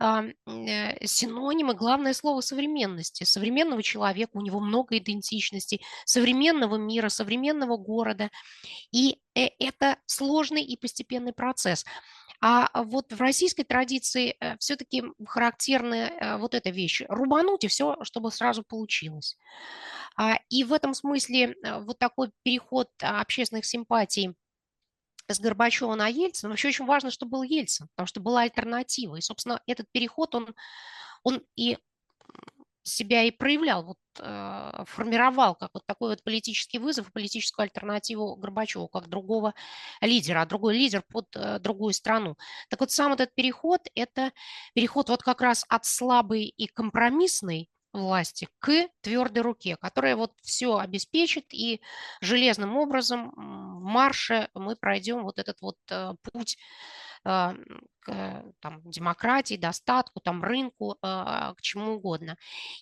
а, э, синонимы, главное слово современности. Современного человека, у него много идентичностей, современного мира, современного города. И э, это сложный и постепенный процесс. А вот в российской традиции э, все-таки характерна э, вот эта вещь. Рубануть и все, чтобы сразу получилось. А, и в этом смысле э, вот такой переход общественных симпатий с Горбачева на Ельцина, вообще очень важно, чтобы был Ельцин, потому что была альтернатива. И, собственно, этот переход, он, он и себя и проявлял, вот, э, формировал как вот такой вот политический вызов, политическую альтернативу Горбачеву, как другого лидера, а другой лидер под э, другую страну. Так вот сам этот переход, это переход вот как раз от слабой и компромиссной власти к твердой руке, которая вот все обеспечит, и железным образом в марше мы пройдем вот этот вот э, путь там, демократии, достатку, там, рынку, а, к чему угодно.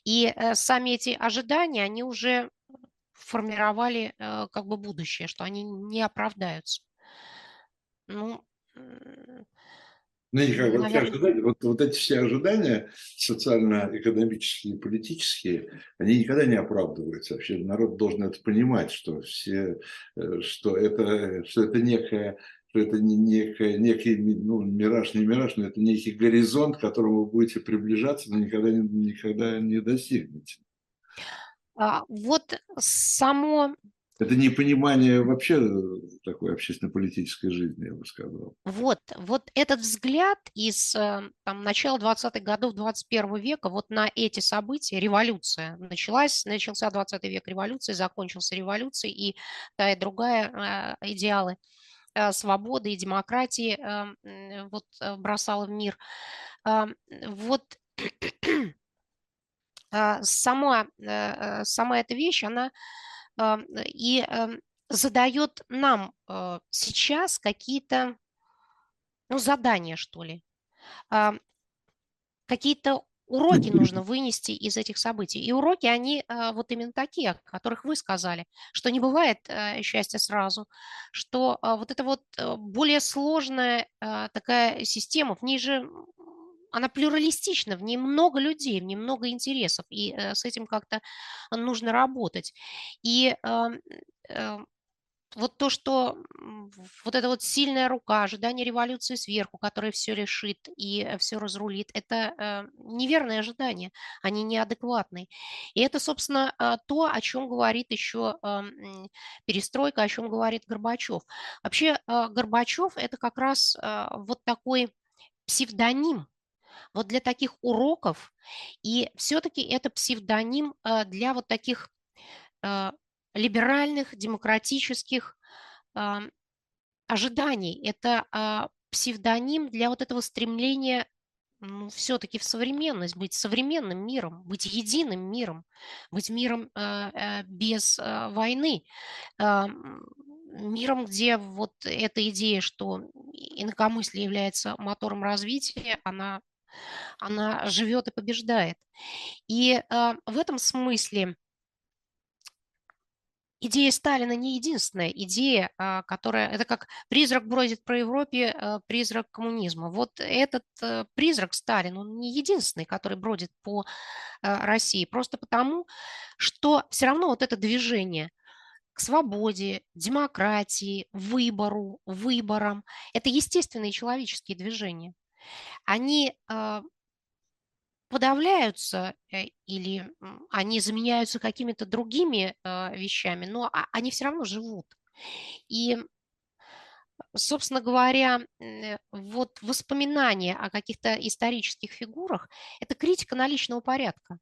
И э, сами эти ожидания, они уже формировали э, как бы будущее, что они не оправдаются. Ну, ну, как, вот, ожидания, вот, вот эти все ожидания социально-экономические, политические, они никогда не оправдываются. Вообще народ должен это понимать, что, все, э, что, это, что это некая что это не некая, некий ну, мираж, не мираж, но это некий горизонт, к которому вы будете приближаться, но никогда не, никогда не достигнете. А, вот само... Это непонимание вообще такой общественно-политической жизни, я бы сказал. Вот, вот этот взгляд из э, там, начала 20-х годов 21 века вот на эти события, революция началась, начался 20 век революции, закончился революцией, и та и другая э, идеалы – Э, свободы и демократии эм, вот э, бросала в мир. Вот а, сама, э, сама эта вещь, она и эм, задает нам сейчас какие-то ну, задания, что ли, какие-то Уроки нужно вынести из этих событий. И уроки, они а, вот именно такие, о которых вы сказали, что не бывает а, счастья сразу, что а, вот это вот более сложная такая система, в ней же она плюралистична, в ней много людей, в ней много интересов, и э, с этим как-то нужно работать. И э, э, вот то, что вот эта вот сильная рука, ожидание революции сверху, которая все решит и э, все разрулит, это э, неверные ожидания, они неадекватные. И это, собственно, э, то, о чем говорит еще перестройка, о чем говорит Горбачев. Вообще Горбачев это как раз вот такой псевдоним вот для таких уроков, и все-таки это псевдоним для вот таких либеральных, демократических э, ожиданий. Это э, псевдоним для вот этого стремления ну, все-таки в современность, быть современным миром, быть единым миром, быть миром э, без э, войны, э, миром, где вот эта идея, что инакомыслие является мотором развития, она, она живет и побеждает. И э, в этом смысле идея Сталина не единственная идея, а, которая... Это как призрак бродит по Европе, а, призрак коммунизма. Вот этот э, призрак Сталин, он не единственный, который бродит по а, России. Просто потому, что все равно вот это движение к свободе, демократии, выбору, выборам, это естественные человеческие движения. Они подавляются э, или они заменяются какими-то другими а, вещами, но а, они все равно живут. И, собственно говоря, э, вот воспоминания о каких-то исторических фигурах – это критика наличного порядка.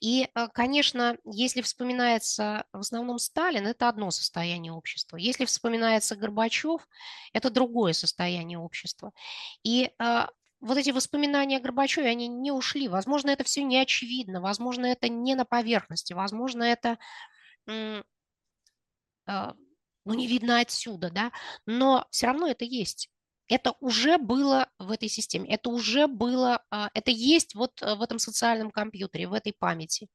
И, э, конечно, если вспоминается в основном Сталин, это одно состояние общества. Если вспоминается Горбачев, это другое состояние общества. И вот эти воспоминания о Горбачеве, они не ушли. Возможно, это все не очевидно, возможно, это не на поверхности, возможно, это а, ну, не видно отсюда, да, но все равно это есть. Это уже было в этой системе, это уже было, а, это есть вот э, в этом социальном компьютере, в этой памяти.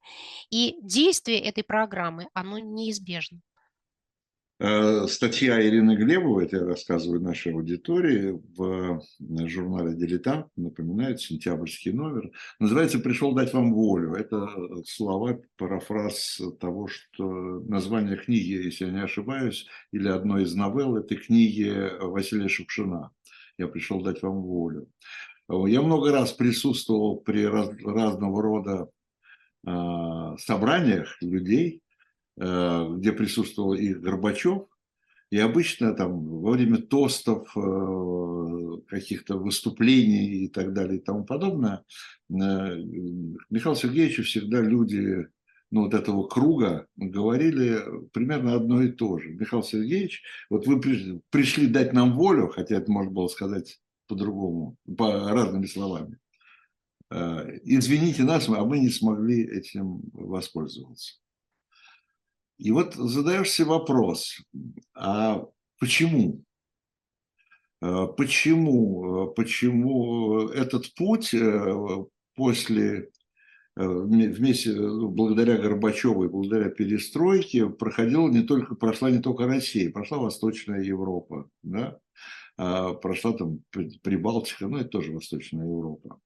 И действие этой программы, оно неизбежно. Э, статья Ирины Глебовой, это я рассказываю нашей аудитории, в э, журнале «Дилетант», напоминает, сентябрьский номер, называется «Пришел дать вам волю». Это слова, парафраз того, что название книги, если я не ошибаюсь, или одной из новелл этой книги Василия Шукшина «Я пришел дать вам волю». Я много раз присутствовал при раз, разного рода э, собраниях людей, Э, где присутствовал и Горбачев, и обычно там во время тостов, э, каких-то выступлений и так далее и тому подобное, э, Михаил Сергеевичу всегда люди ну, вот этого круга говорили примерно одно и то же. Михаил Сергеевич, вот вы пришли дать нам волю, хотя это можно было сказать по-другому, по разными словами. Извините нас, а мы не смогли этим воспользоваться. И вот задаешь себе вопрос, а почему? А почему, почему этот путь э, после э, вместе, ну, благодаря Горбачеву и благодаря перестройке проходила не только, прошла не только Россия, прошла Восточная Европа, да? а прошла там Прибалтика, ну это тоже Восточная Европа.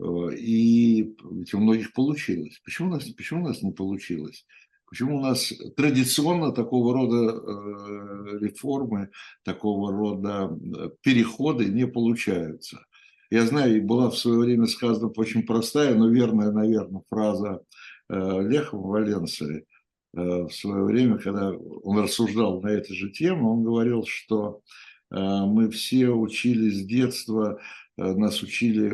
Э, и ведь у многих получилось. Почему у нас, почему у нас не получилось? Почему у нас традиционно такого рода э, реформы, такого рода э, переходы не получаются? Я знаю, была в свое время сказана очень простая, но верная, наверное, фраза э, Леха Валенции в свое время, когда он рассуждал на эту же тему, он говорил, что мы все учились с детства, нас учили,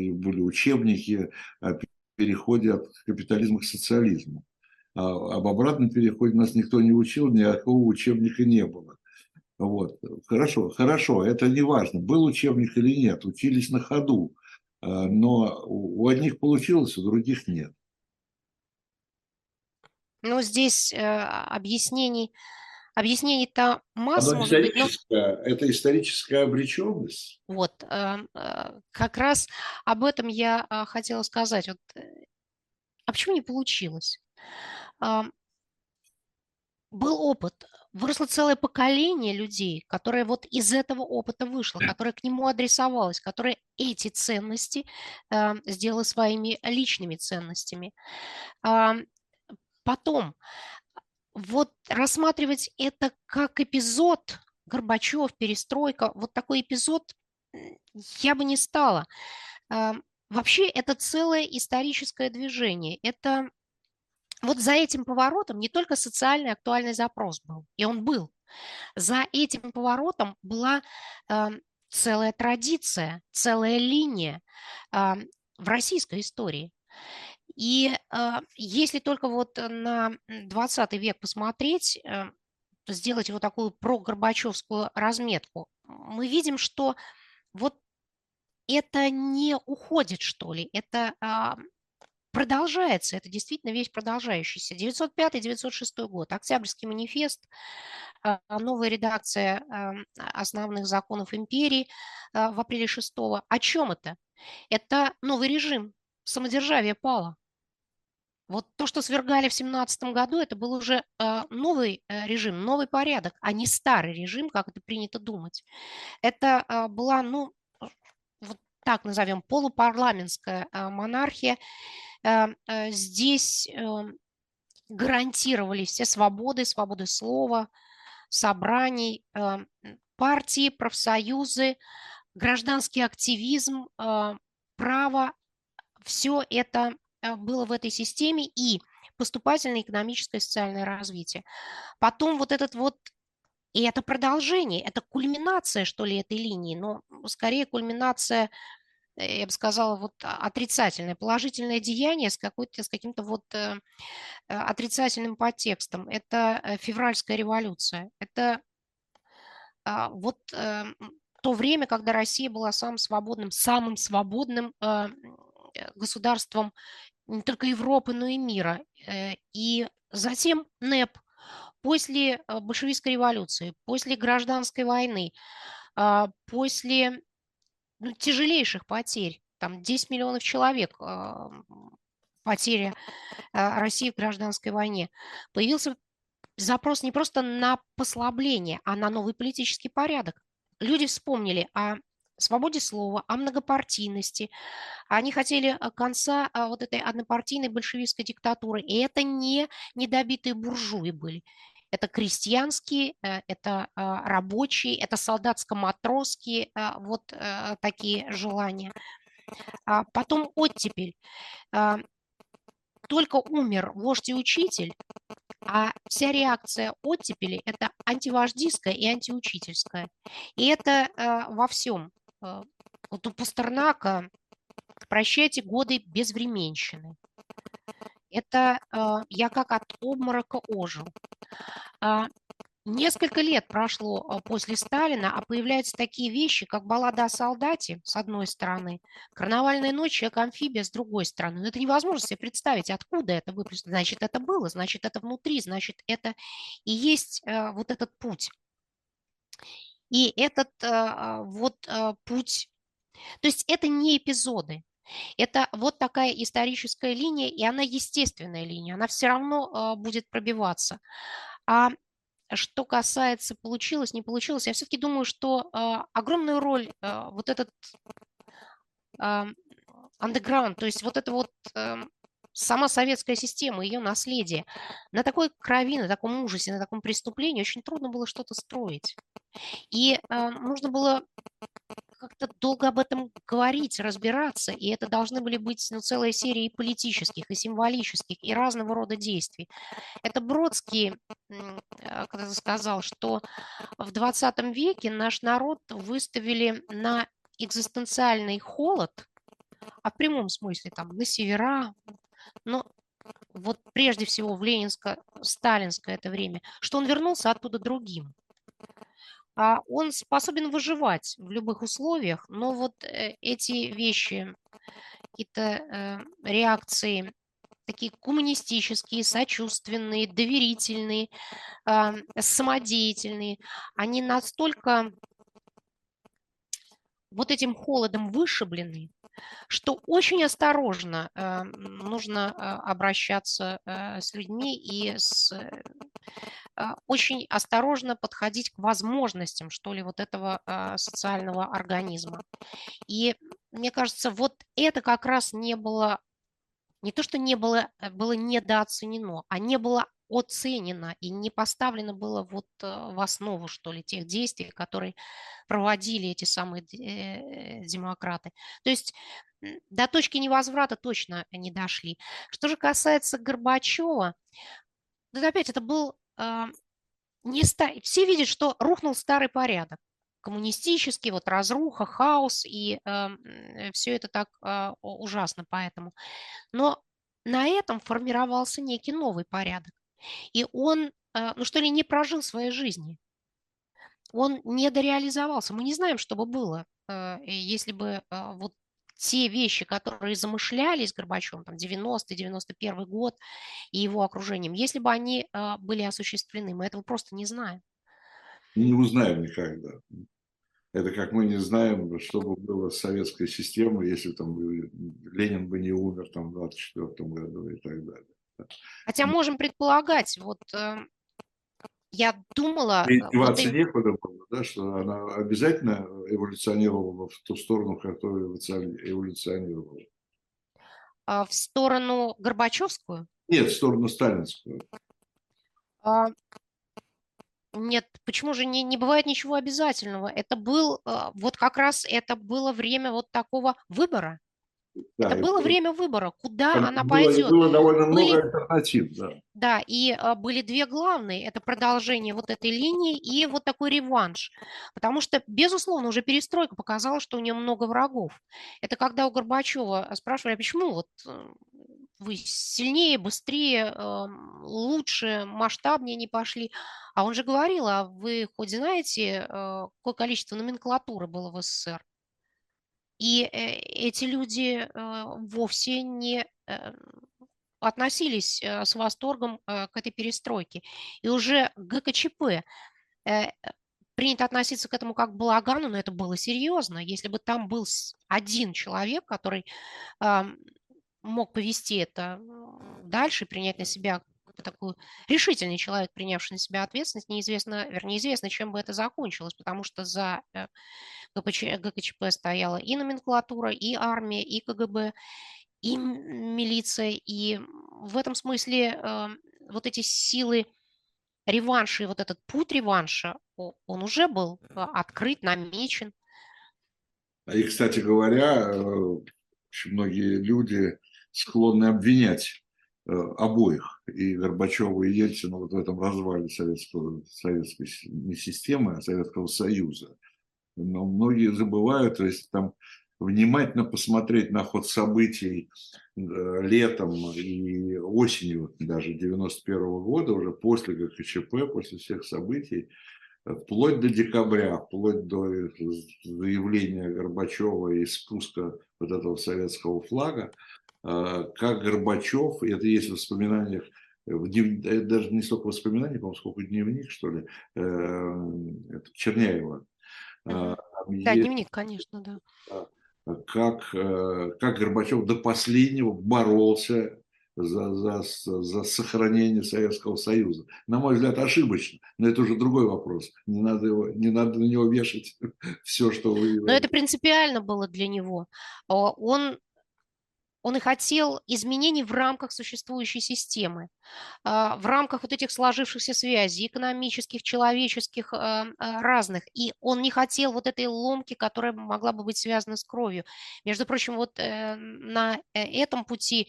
и были учебники о переходе от капитализма к социализму. А об обратном переходе нас никто не учил, никакого учебника не было. Вот. Хорошо, хорошо, это не важно, был учебник или нет, учились на ходу, а, но у одних получилось, у других нет. Ну, здесь э, объяснений, объяснений-то масса, может быть, но... Это историческая обреченность. Вот, э, э, как раз об этом я хотела сказать. Вот, а почему не получилось? Был опыт. выросло целое поколение людей, которое вот из этого опыта вышло, которое к нему адресовалось, которое эти ценности э, сделало своими личными ценностями. А, потом, вот рассматривать это как эпизод Горбачев, перестройка, вот такой эпизод я бы не стала. А, вообще это целое историческое движение. Это вот за этим поворотом не только социальный актуальный запрос был, и он был. За этим поворотом была э, целая традиция, целая линия э, в российской истории. И э, если только вот на 20 век посмотреть, э, сделать вот такую прогорбачевскую разметку, мы видим, что вот это не уходит, что ли, это продолжается, это действительно вещь продолжающаяся. 905-906 год, Октябрьский манифест, а, новая редакция основных законов империи а, в апреле 6 О чем это? Это новый режим, самодержавие пало. Вот то, что свергали в 17 году, это был уже а, новый э, режим, новый порядок, а не старый режим, как это принято думать. Это была, ну, вот так назовем, полупарламентская монархия, Эм, э, здесь эм, гарантировали все свободы, свободы слова, собраний, эм, партии, профсоюзы, гражданский активизм, право. Все это э, было в этой системе и поступательное экономическое и социальное развитие. Потом вот этот вот и это продолжение, это кульминация, что ли, этой линии, но скорее кульминация Э, я бы сказала, вот отрицательное, положительное деяние с, какой-то, с каким-то вот э, э отрицательным подтекстом. Это э, февральская революция. Это э, вот э, то время, когда Россия была самым свободным, самым свободным э, государством не только Европы, но и мира. И затем НЭП, после большевистской революции, после гражданской войны, а, после ну, тяжелейших потерь. Там 10 миллионов человек э, потери э, России в гражданской войне. Появился запрос не просто на послабление, а на новый политический порядок. Люди вспомнили о свободе слова, о многопартийности. Они хотели конца вот этой однопартийной большевистской диктатуры. И это не недобитые буржуи были. Это крестьянские, э, это а, рабочие, это солдатско-матросские а, вот э, такие желания. А потом оттепель. Только умер вождь и учитель, а вся реакция оттепели – это антивождистская и антиучительская. И это во всем. Вот у Пастернака «Прощайте годы безвременщины». Это я как от обморока ожил. А, несколько лет прошло а, после Сталина, а появляются такие вещи, как баллада о солдате, с одной стороны, карнавальная ночь, человек-амфибия, с другой стороны. Но это невозможно себе представить, откуда это выплеснуло. Значит, это было, значит, это внутри, значит, это и есть а, вот этот путь. И этот вот путь, то есть это не эпизоды, это вот такая историческая линия, и она естественная линия, она все равно будет пробиваться. А что касается получилось, не получилось, я все-таки думаю, что э, огромную роль э, вот этот underground, то есть вот это вот сама советская система, ее наследие, на такой крови, на таком ужасе, на таком преступлении очень трудно было что-то строить. И э, нужно было как-то долго об этом говорить, разбираться, и это должны были быть ну, целая серия и политических, и символических, и разного рода действий. Это Бродский э, когда сказал, что в 20 веке наш народ выставили на экзистенциальный холод, а в прямом смысле там на севера, но вот прежде всего в ленинско-сталинское это время, что он вернулся оттуда другим. А он способен выживать в любых условиях, но вот э, эти вещи, какие-то э, реакции такие коммунистические, сочувственные, доверительные, э, самодеятельные, они настолько вот этим холодом вышиблены, что очень осторожно э, нужно э, обращаться э, с людьми и с а, очень осторожно подходить к возможностям, что ли, вот этого а, социального организма. И мне кажется, вот это как раз не было, не то, что не было, э, было недооценено, а не было оценено и не поставлено было вот э, в основу, что ли, тех действий, которые проводили эти самые э, демократы. То есть до точки невозврата точно не дошли. Что же касается Горбачева, вот опять это был э, не ста... все видят, что рухнул старый порядок коммунистический, вот разруха, хаос, и э, все это так э, ужасно поэтому. Но на этом формировался некий новый порядок. И он, э, ну что ли, не прожил своей жизни. Он не дореализовался. Мы не знаем, что бы было, э, если бы э, вот те вещи, которые замышлялись Горбачевым, там, 90-91 год и его окружением, если бы они были осуществлены, мы этого просто не знаем. Не узнаем никогда. Это как мы не знаем, что бы было с советской системой, если там Ленин бы не умер там, в 24 году и так далее. Хотя можем предполагать, вот э, я думала... Деваться вот некуда было, да, что она обязательно эволюционировала в ту сторону, которую эволюционировала. А в сторону Горбачевскую? Нет, в сторону сталинскую. А, нет, почему же не, не бывает ничего обязательного? Это был, а, вот как раз это было время вот такого выбора. Да, это было время выбора, куда было, она пойдет. Было довольно были, много альтернатив, да. Да, и а, были две главные. Это продолжение вот этой линии и вот такой реванш. Потому что, безусловно, уже перестройка показала, что у нее много врагов. Это когда у Горбачева спрашивали, а почему вот э, вы сильнее, быстрее, э, лучше, масштабнее не пошли. А он же говорил, а вы хоть знаете, э, какое количество номенклатуры было в СССР? И э, эти люди э, вовсе не э, относились с восторгом к этой перестройке. И уже ГКЧП принято относиться к этому как к балагану, но это было серьезно. Если бы там был один человек, который мог повести это дальше, принять на себя такой решительный человек, принявший на себя ответственность, неизвестно, вернее, известно, чем бы это закончилось, потому что за ГПЧ, ГКЧП стояла и номенклатура, и армия, и КГБ, и милиция. И в этом смысле э, вот эти силы реванша и вот этот путь реванша, он уже был э, открыт, намечен. И, кстати говоря, э, очень многие люди склонны обвинять э, обоих, и Горбачева, и Ельцина вот в этом развале советского, советской системы, а Советского Союза. Но многие забывают, то есть там внимательно посмотреть на ход событий э, летом и осенью даже 91 -го года, уже после ГКЧП, после всех событий, вплоть до декабря, вплоть до заявления Горбачева и спуска вот этого советского флага, э, как Горбачев, это есть в воспоминаниях, в днев, э, даже не столько воспоминаний, по-моему, сколько дневник, что ли, Черняева, а, да, дневник, конечно, да. Как, э, как Горбачев до последнего боролся за, за, за сохранение Советского Союза. На мой взгляд, ошибочно, но это уже другой вопрос. Не надо, его, не надо на него вешать все, что вы... Но это принципиально было для него. Он он и хотел изменений в рамках существующей системы, а, в рамках вот этих сложившихся связей, экономических, человеческих, а, а, разных. И он не хотел вот этой ломки, которая могла бы быть связана с кровью. Между прочим, вот э, на э, этом пути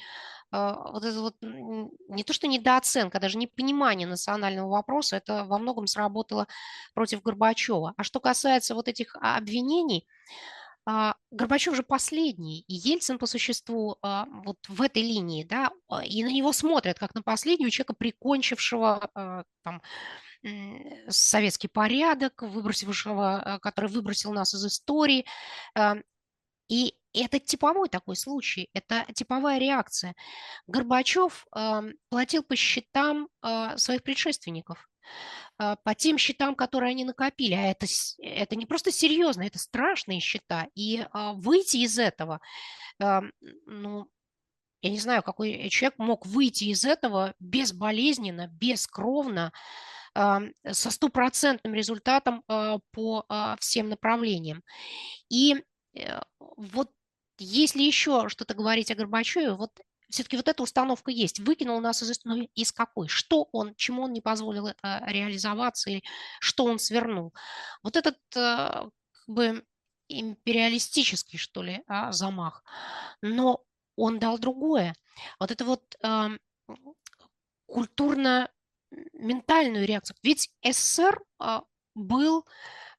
вот это вот не то что недооценка, даже непонимание национального вопроса, это во многом сработало против Горбачева. А что касается вот этих обвинений, Горбачев же последний, и Ельцин по существу а, вот в этой линии, да, а, и на него смотрят как на последнего человека, прикончившего там, советский порядок, выбросившего, который выбросил нас из истории. И это типовой такой случай, это типовая реакция. Горбачев платил по счетам своих предшественников. А, по тем счетам, которые они накопили. А это, это не просто серьезно, это страшные счета. И а, выйти из этого, а, ну, я не знаю, какой человек мог выйти из этого безболезненно, бескровно, со стопроцентным результатом по всем направлениям. И э, вот если еще что-то говорить о Горбачеве, вот все-таки вот эта установка есть. Выкинул нас из истории из какой? Что он, чему он не позволил э, реализоваться, или что он свернул? Вот этот как бы империалистический, что ли, а, замах. Но он дал другое. Вот это вот э, культурно-ментальную реакцию. Ведь СССР э, был,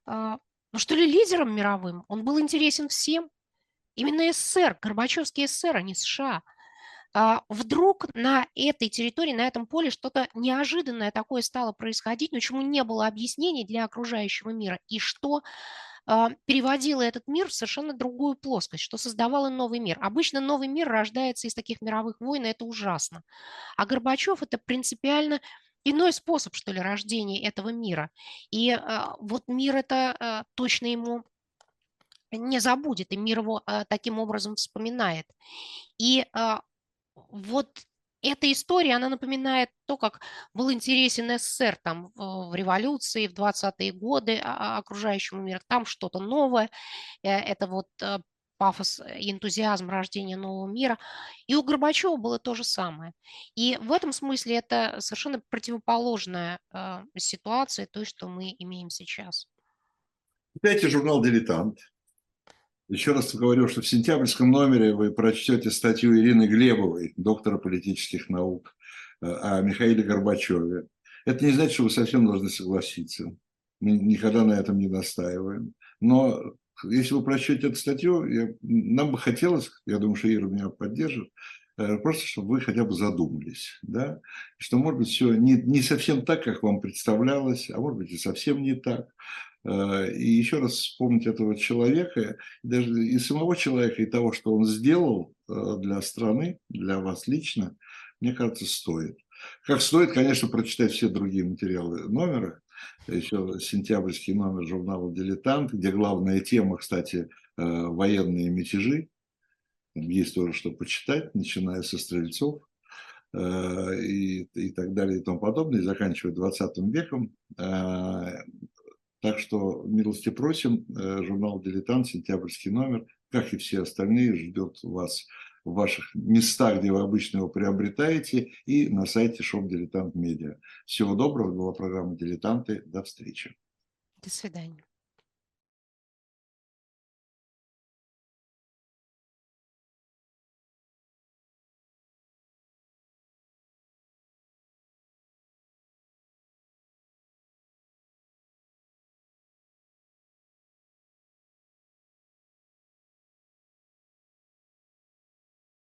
э, ну что ли, лидером мировым. Он был интересен всем. Именно СССР, Горбачевский СССР, а не США. А вдруг на этой территории, на этом поле что-то неожиданное такое стало происходить, но чему не было объяснений для окружающего мира, и что а, переводила этот мир в совершенно другую плоскость, что создавало новый мир. Обычно новый мир рождается из таких мировых войн, и это ужасно. А Горбачев – это принципиально иной способ, что ли, рождения этого мира. И а, вот мир это точно ему не забудет, и мир его таким образом вспоминает. И вот эта история, она напоминает то, как был интересен СССР там в революции, в 20-е годы а, а, окружающему миру. Там что-то новое, э, это вот э, пафос и энтузиазм рождения нового мира. И у Горбачева было то же самое. И в этом смысле это совершенно противоположная э, ситуация той, что мы имеем сейчас. Читайте журнал «Дилетант», еще раз говорю, что в сентябрьском номере вы прочтете статью Ирины Глебовой, доктора политических наук, э, о Михаиле Горбачеве. Это не значит, что вы совсем должны согласиться. Мы никогда на этом не настаиваем. Но если вы прочтете эту статью, я, нам бы хотелось, я думаю, что Ира меня поддержит, э, просто чтобы вы хотя бы задумались, да, что, может быть, все не, не совсем так, как вам представлялось, а может быть, и совсем не так. Э, и еще раз вспомнить этого человека, даже и самого человека, и того, что он сделал э, для страны, для вас лично, мне кажется, стоит. Как стоит, конечно, прочитать все другие материалы номера, еще сентябрьский номер журнала «Дилетант», где главная тема, кстати, э, военные мятежи. Есть тоже что почитать, начиная со стрельцов и, и так далее и тому подобное, и заканчивая 20 веком. Так что милости просим, э, журнал «Дилетант», сентябрьский номер, как и все остальные, ждет вас в ваших местах, где вы обычно его приобретаете, и на сайте shop.diletant.media. Всего доброго, была программа «Дилетанты». До встречи. До свидания.